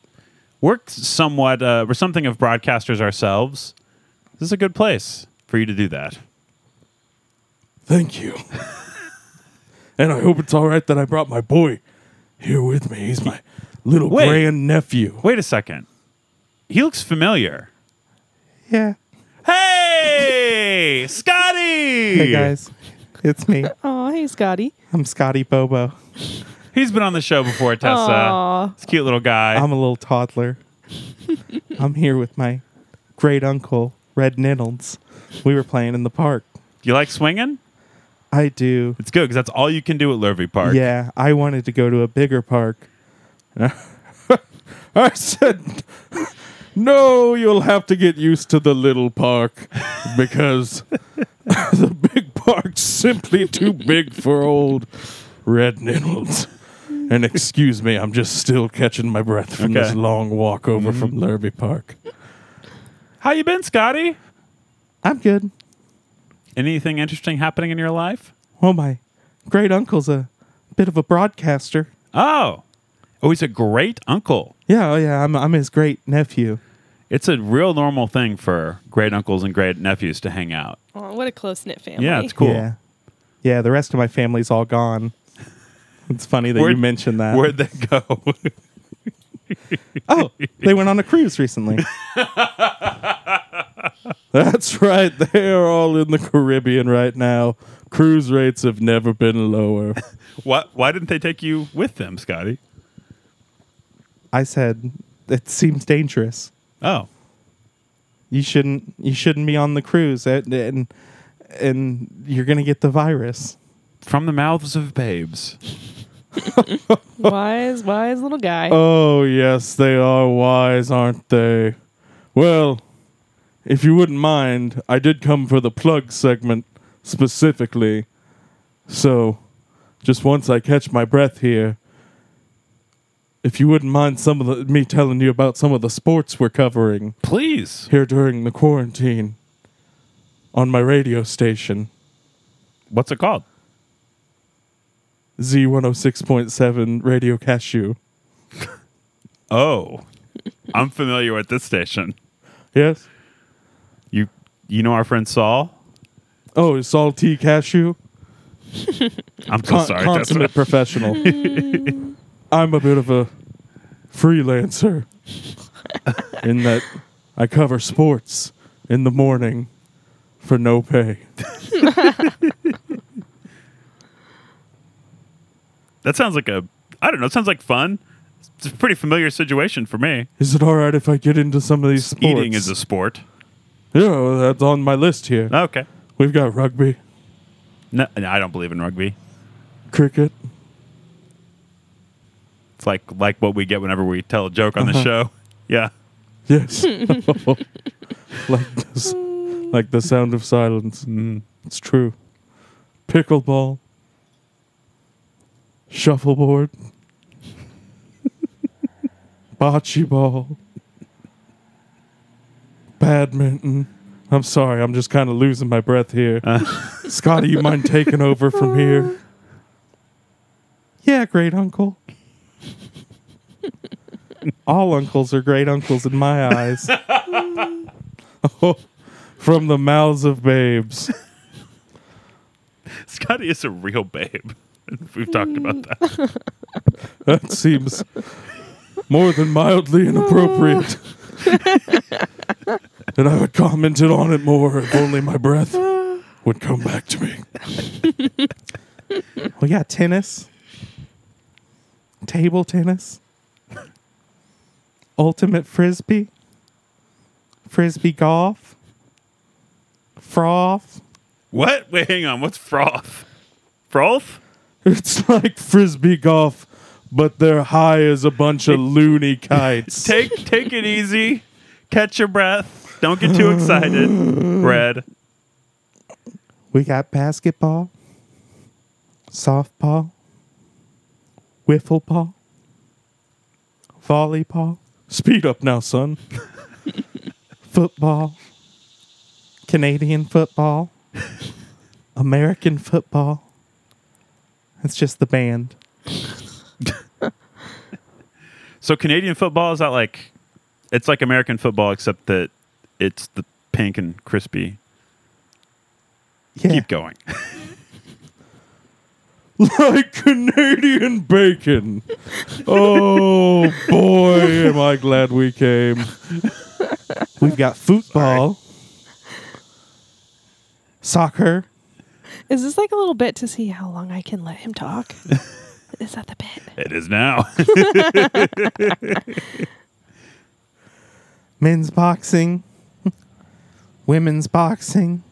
We're somewhat, uh, we're something of broadcasters ourselves. This is a good place for you to do that. Thank you. (laughs) and I hope it's all right that I brought my boy here with me. He's my little Wait. grand nephew. Wait a second. He looks familiar. Yeah. Hey, Scotty! Hey guys, it's me. Oh, hey, Scotty. I'm Scotty Bobo. He's been on the show before, Tessa. Aw. He's a cute little guy. I'm a little toddler. (laughs) I'm here with my great uncle, Red Niddles. We were playing in the park. Do you like swinging? I do. It's good because that's all you can do at Lurvy Park. Yeah, I wanted to go to a bigger park. (laughs) I said, no, you'll have to get used to the little park because (laughs) the big park's simply too big for old Red Niddles. And excuse me, I'm just still catching my breath from Okay. this long walk over from mm-hmm. Lurvy Park. How you been, Scotty? I'm good. Anything interesting happening in your life? Well, my great uncle's a bit of a broadcaster. Oh. Oh, he's a great uncle. Yeah, oh yeah, I'm, I'm his great nephew. It's a real normal thing for great uncles and great nephews to hang out. Oh, what a close knit family. Yeah, it's cool. Yeah. Yeah, the rest of my family's all gone. It's funny that you Where'd- mentioned that. Where'd they go? (laughs) oh, they went on a cruise recently. (laughs) That's right. They are all in the Caribbean right now. Cruise rates have never been lower. (laughs) what? Why didn't they take you with them, Scotty? I said it seems dangerous. Oh, You shouldn't you shouldn't be on the cruise and and, and you're going to get the virus. from the mouths of babes. (laughs) Wise, wise little guy. Oh, yes, they are wise, aren't they? Well, if you wouldn't mind, I did come for the plug segment specifically. So, just once I catch my breath here, if you wouldn't mind some of the me telling you about some of the sports we're covering Please. here during the quarantine on my radio station, What's it called? Z106.7 Radio Cashew. (laughs) Oh, I'm familiar with this station. Yes? You you know our friend Saul? Oh, salty cashew? (laughs) I'm so Con- sorry. consummate Tessa. professional. (laughs) I'm a bit of a freelancer (laughs) in that I cover sports in the morning for no pay. That sounds like a I don't know. It sounds like fun. It's a pretty familiar situation for me. Is it all right if I get into some of these sports? Eating is a sport. Yeah, well, that's on my list here. Okay. We've got rugby, No, no, I don't believe in rugby. cricket. It's like like what we get whenever we tell a joke on the Uh-huh. show. (laughs) Yeah. Yes, (laughs) like this, like the sound of silence. Mm. It's true. Pickleball, shuffleboard, (laughs) bocce ball, badminton. I'm sorry, I'm just kind of losing my breath here. Uh. (laughs) Scotty, you mind taking over from here? Yeah, great uncle. (laughs) All uncles are great uncles in my eyes. (laughs) oh, from the mouths of babes. Scotty is a real babe. We've talked about that. That seems more than mildly inappropriate. (laughs) and I would commented on it more if only my breath would come back to me. (laughs) we got tennis, table tennis, (laughs) ultimate frisbee, frisbee golf, froth. What? Wait, hang on. What's froth? Froth? It's like frisbee golf, but they're high as a bunch of loony kites. (laughs) Take take it easy. Catch your breath. Don't get too excited. (laughs) Red. We got basketball, softball, wiffle ball, volleyball. Speed up now, son. (laughs) football. Canadian football. American football. It's just the band. So Canadian football is that like it's like American football except that it's the pink and crispy. Yeah. Keep going. (laughs) like Canadian bacon. Oh boy, am I glad we came. We've got football, soccer, Is this like a little bit to see how long I can let him talk? (laughs) Is that the bit? It is now. (laughs) men's boxing, women's boxing,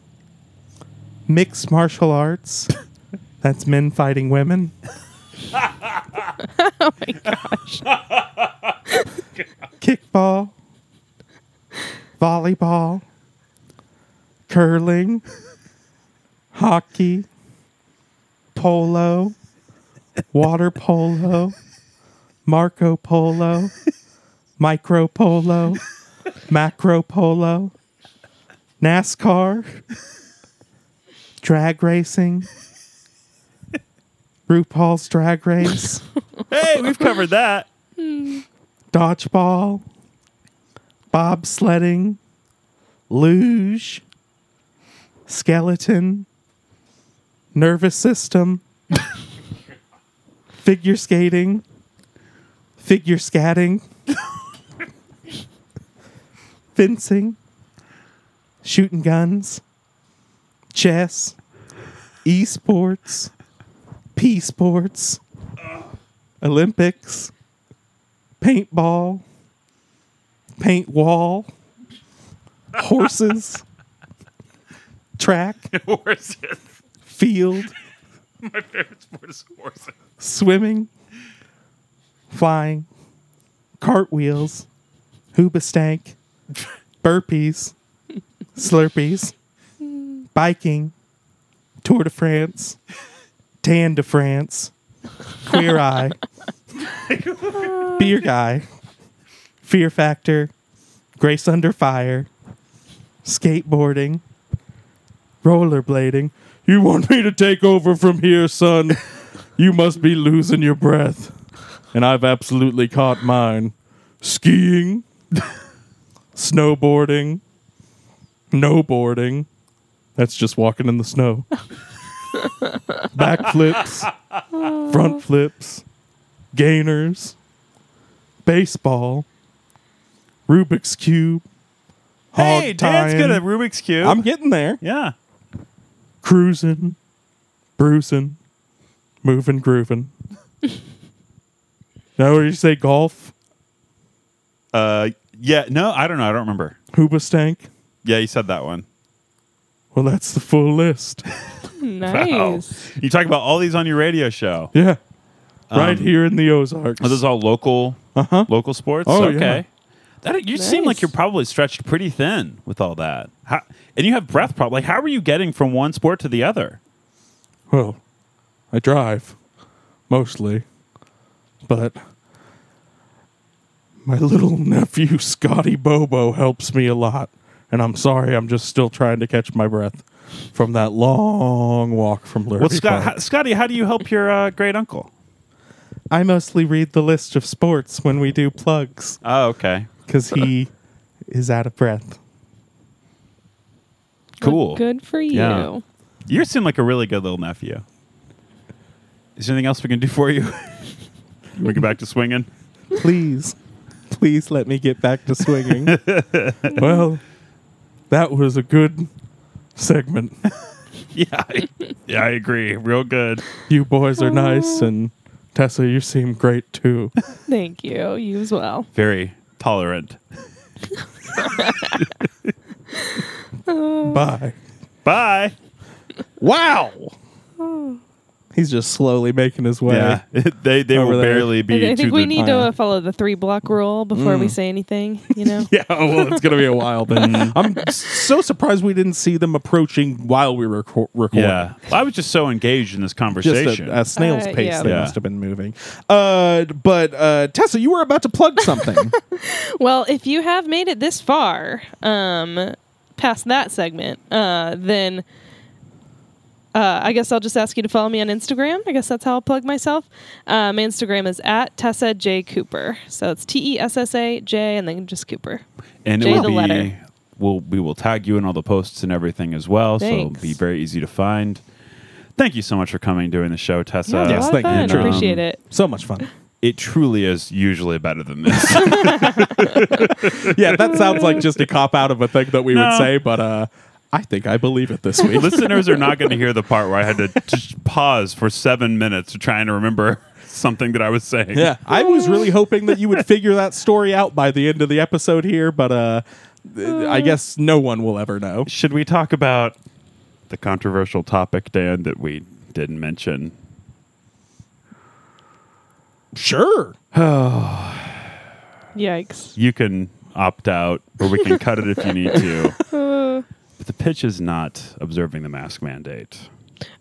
mixed martial arts. That's men fighting women. (laughs) Oh my gosh. Kickball, volleyball, curling, hockey, polo, water polo, Marco Polo, micro polo, macro polo, NASCAR, drag racing, RuPaul's drag race, hey, we've covered that. dodgeball, bobsledding, luge, skeleton, nervous system, figure skating, figure scatting, fencing, shooting guns, chess, esports, P sports, Olympics, paintball, paint wall, horses, track, (laughs) Horses. field, (laughs) My favorite sport is horses. swimming, flying, cartwheels, hoobastank, burpees, slurpees, biking, Tour de France, Tan de France, Queer Eye, Beer Guy, Fear Factor, Grace Under Fire, skateboarding, rollerblading. You want me to take over from here, son? You must be losing your breath. And I've absolutely caught mine. Skiing, snowboarding, snowboarding. That's just walking in the snow. Backflips, front flips, gainers, baseball, Rubik's Cube. Hey, hog Dan's tying. good at Rubik's Cube. I'm getting there. yeah. Cruising, bruising, moving, grooving. (laughs) now, what did you say? Golf, Uh, yeah. No, I don't know. I don't remember. hoobastank. Yeah, you said that one. Well, that's the full list. (laughs) (laughs) Nice. You talk about all these on your radio show. Yeah, right Um, here in the Ozarks. Are those all local? Uh-huh. Local sports. Oh, okay. yeah. That you seem like you're probably stretched pretty thin with all that. How, and you have breath problems. Like, how are you getting from one sport to the other? Well, I drive mostly, but my little nephew (laughs) Scotty Bobo helps me a lot. And I'm sorry, I'm just still trying to catch my breath from that long walk from Lurvy Well, Scott, how, Scotty, how do you help your uh, great uncle? I mostly read the list of sports when we do plugs Oh, okay. because he is out of breath. Cool. Good for you. Yeah. You seem like a really good little nephew. Is there anything else we can do for you? (laughs) we get back to swinging. Please, please let me get back to swinging. (laughs) well, that was a good segment. (laughs) Yeah, I, yeah, I agree. Real good. You boys are nice, and Tessa, you seem great too. Thank you. You as well. Very tolerant. Bye. Bye. Wow. He's just slowly making his way. Yeah, they they Over will there. barely be. I, I think to we the- need to uh, follow the three block rule before Mm. we say anything. You know. (laughs) Yeah, well, it's gonna be a while. Then I'm so surprised we didn't see them approaching while we were reco- recording. Yeah, I was just so engaged in this Just conversation. a, a snail's Uh, pace. yeah. They Yeah. must have been moving. Uh, but uh, Tessa, you were about to plug something. (laughs) Well, if you have made it this far, um, past that segment, uh, then uh, I guess I'll just ask you to follow me on Instagram. I guess that's how I'll plug myself. Uh, my Instagram is at Tessa J Cooper. So it's T E S S A J and then just Cooper. and it will the be. letter. We'll we will tag you in all the posts and everything as well, so it'll be very easy to find. Thank you so much for coming doing the show, Tessa. Yeah, yes, thank you. fun. Truly. Appreciate it. so much fun. It truly is usually better than this. (laughs) Yeah, that sounds like just a cop out of a thing that we No. would say, but uh, I think I believe it this week. Listeners are not going to hear the part where I had to just pause for seven minutes to trying to remember something that I was saying. Yeah, I was really hoping that you would figure that story out by the end of the episode here, but uh, I guess no one will ever know. Should we talk about the controversial topic, Dan, that we didn't mention? Sure. (sighs) Yikes. You can opt out, or we can cut it if you need to. (laughs) But the pitch is not observing the mask mandate.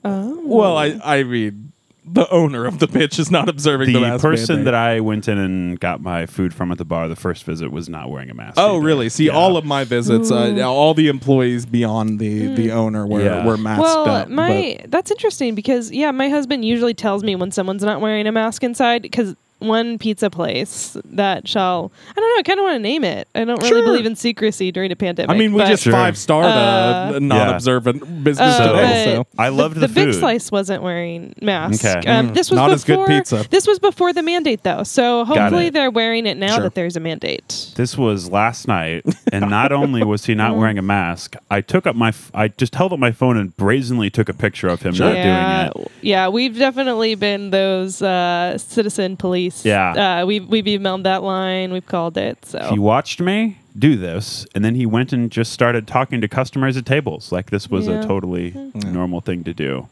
Oh. Well, I, I mean, the owner of the bitch is not observing the, The mask person mandate. that I went in and got my food from at the bar the first visit was not wearing a mask. Oh, either. really? See, Yeah. all of my visits, uh, all the employees beyond the, the owner were, Yeah. were masked well, up. my that's interesting because yeah, my husband usually tells me when someone's not wearing a mask inside because one pizza place that shall I don't know I kind of want to name it. I don't really Sure. believe in secrecy during a pandemic. I mean, we but- just Sure. five starred Uh, a non-observant business Uh, today. So I loved the, the Big. Slice wasn't wearing masks. Okay. Um, this was Not as good before, pizza. This was before the mandate, though. So hopefully they're wearing it now Sure. that there's a mandate. This was last night, and not (laughs) only was he not wearing a mask, I took up my, f- I just held up my phone and brazenly took a picture of him not yeah, doing it. yeah, we've definitely been those uh, citizen police. Yeah. uh, we've we've emailed that line. We've called it. So He watched me do this, and then he went and just started talking to customers at tables like this was Yeah. a totally normal thing to do.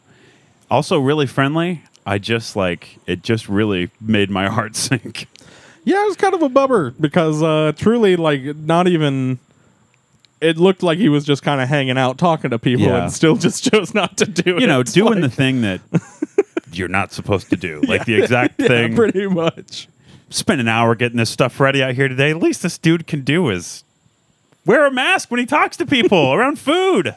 Also, really friendly. I just like it. Just really made my (laughs) heart sink. yeah, it was kind of a bummer because uh, truly, like, not even. It looked like he was just kind of hanging out, talking to people, Yeah. and still (laughs) just chose not to do it. You know, It's doing the thing that (laughs) you're not supposed to do, (laughs) like the exact thing. pretty much. spent an hour getting this stuff ready out here today. At least this dude can do is wear a mask when he talks to people (laughs) around food.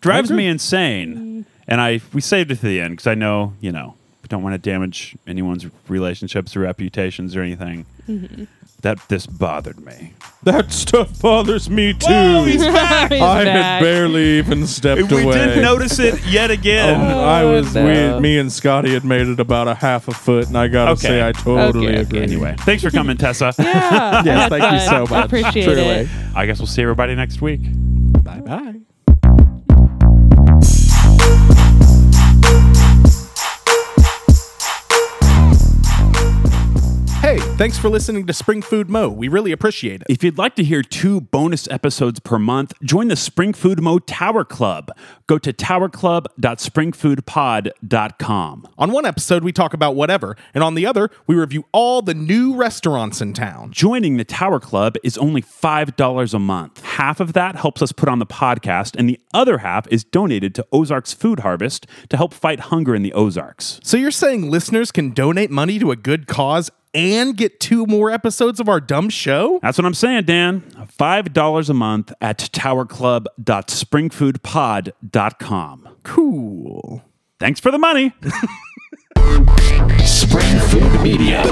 Drives me insane. And I we saved it to the end because I know you know we don't want to damage anyone's relationships or reputations or anything. Mm-hmm. That this bothered me. That stuff bothers me too. (laughs) He's I had back. barely even stepped we away. We didn't notice it yet again. Um, oh, I was no. we, me and Scotty had made it about a half a foot, and I gotta Okay. say I totally Okay, okay. agree. Anyway, thanks for coming, Tessa. (laughs) yeah, yes, thank you so I much. appreciate Truly. it. I guess we'll see everybody next week. Bye bye. Hey, thanks for listening to Spring Food Mo. We really appreciate it. If you'd like to hear two bonus episodes per month, join the Spring Food Mo Tower Club. Go to towerclub.springfoodpod.com. On one episode, we talk about whatever, and on the other, we review all the new restaurants in town. Joining the Tower Club is only $5 a month. Half of that helps us put on the podcast, and the other half is donated to Ozarks Food Harvest to help fight hunger in the Ozarks. So you're saying listeners can donate money to a good cause and get two more episodes of our dumb show? That's what I'm saying, Dan. $5 a month at towerclub.springfoodpod.com. Cool. Thanks for the money. (laughs) Spring Food Media.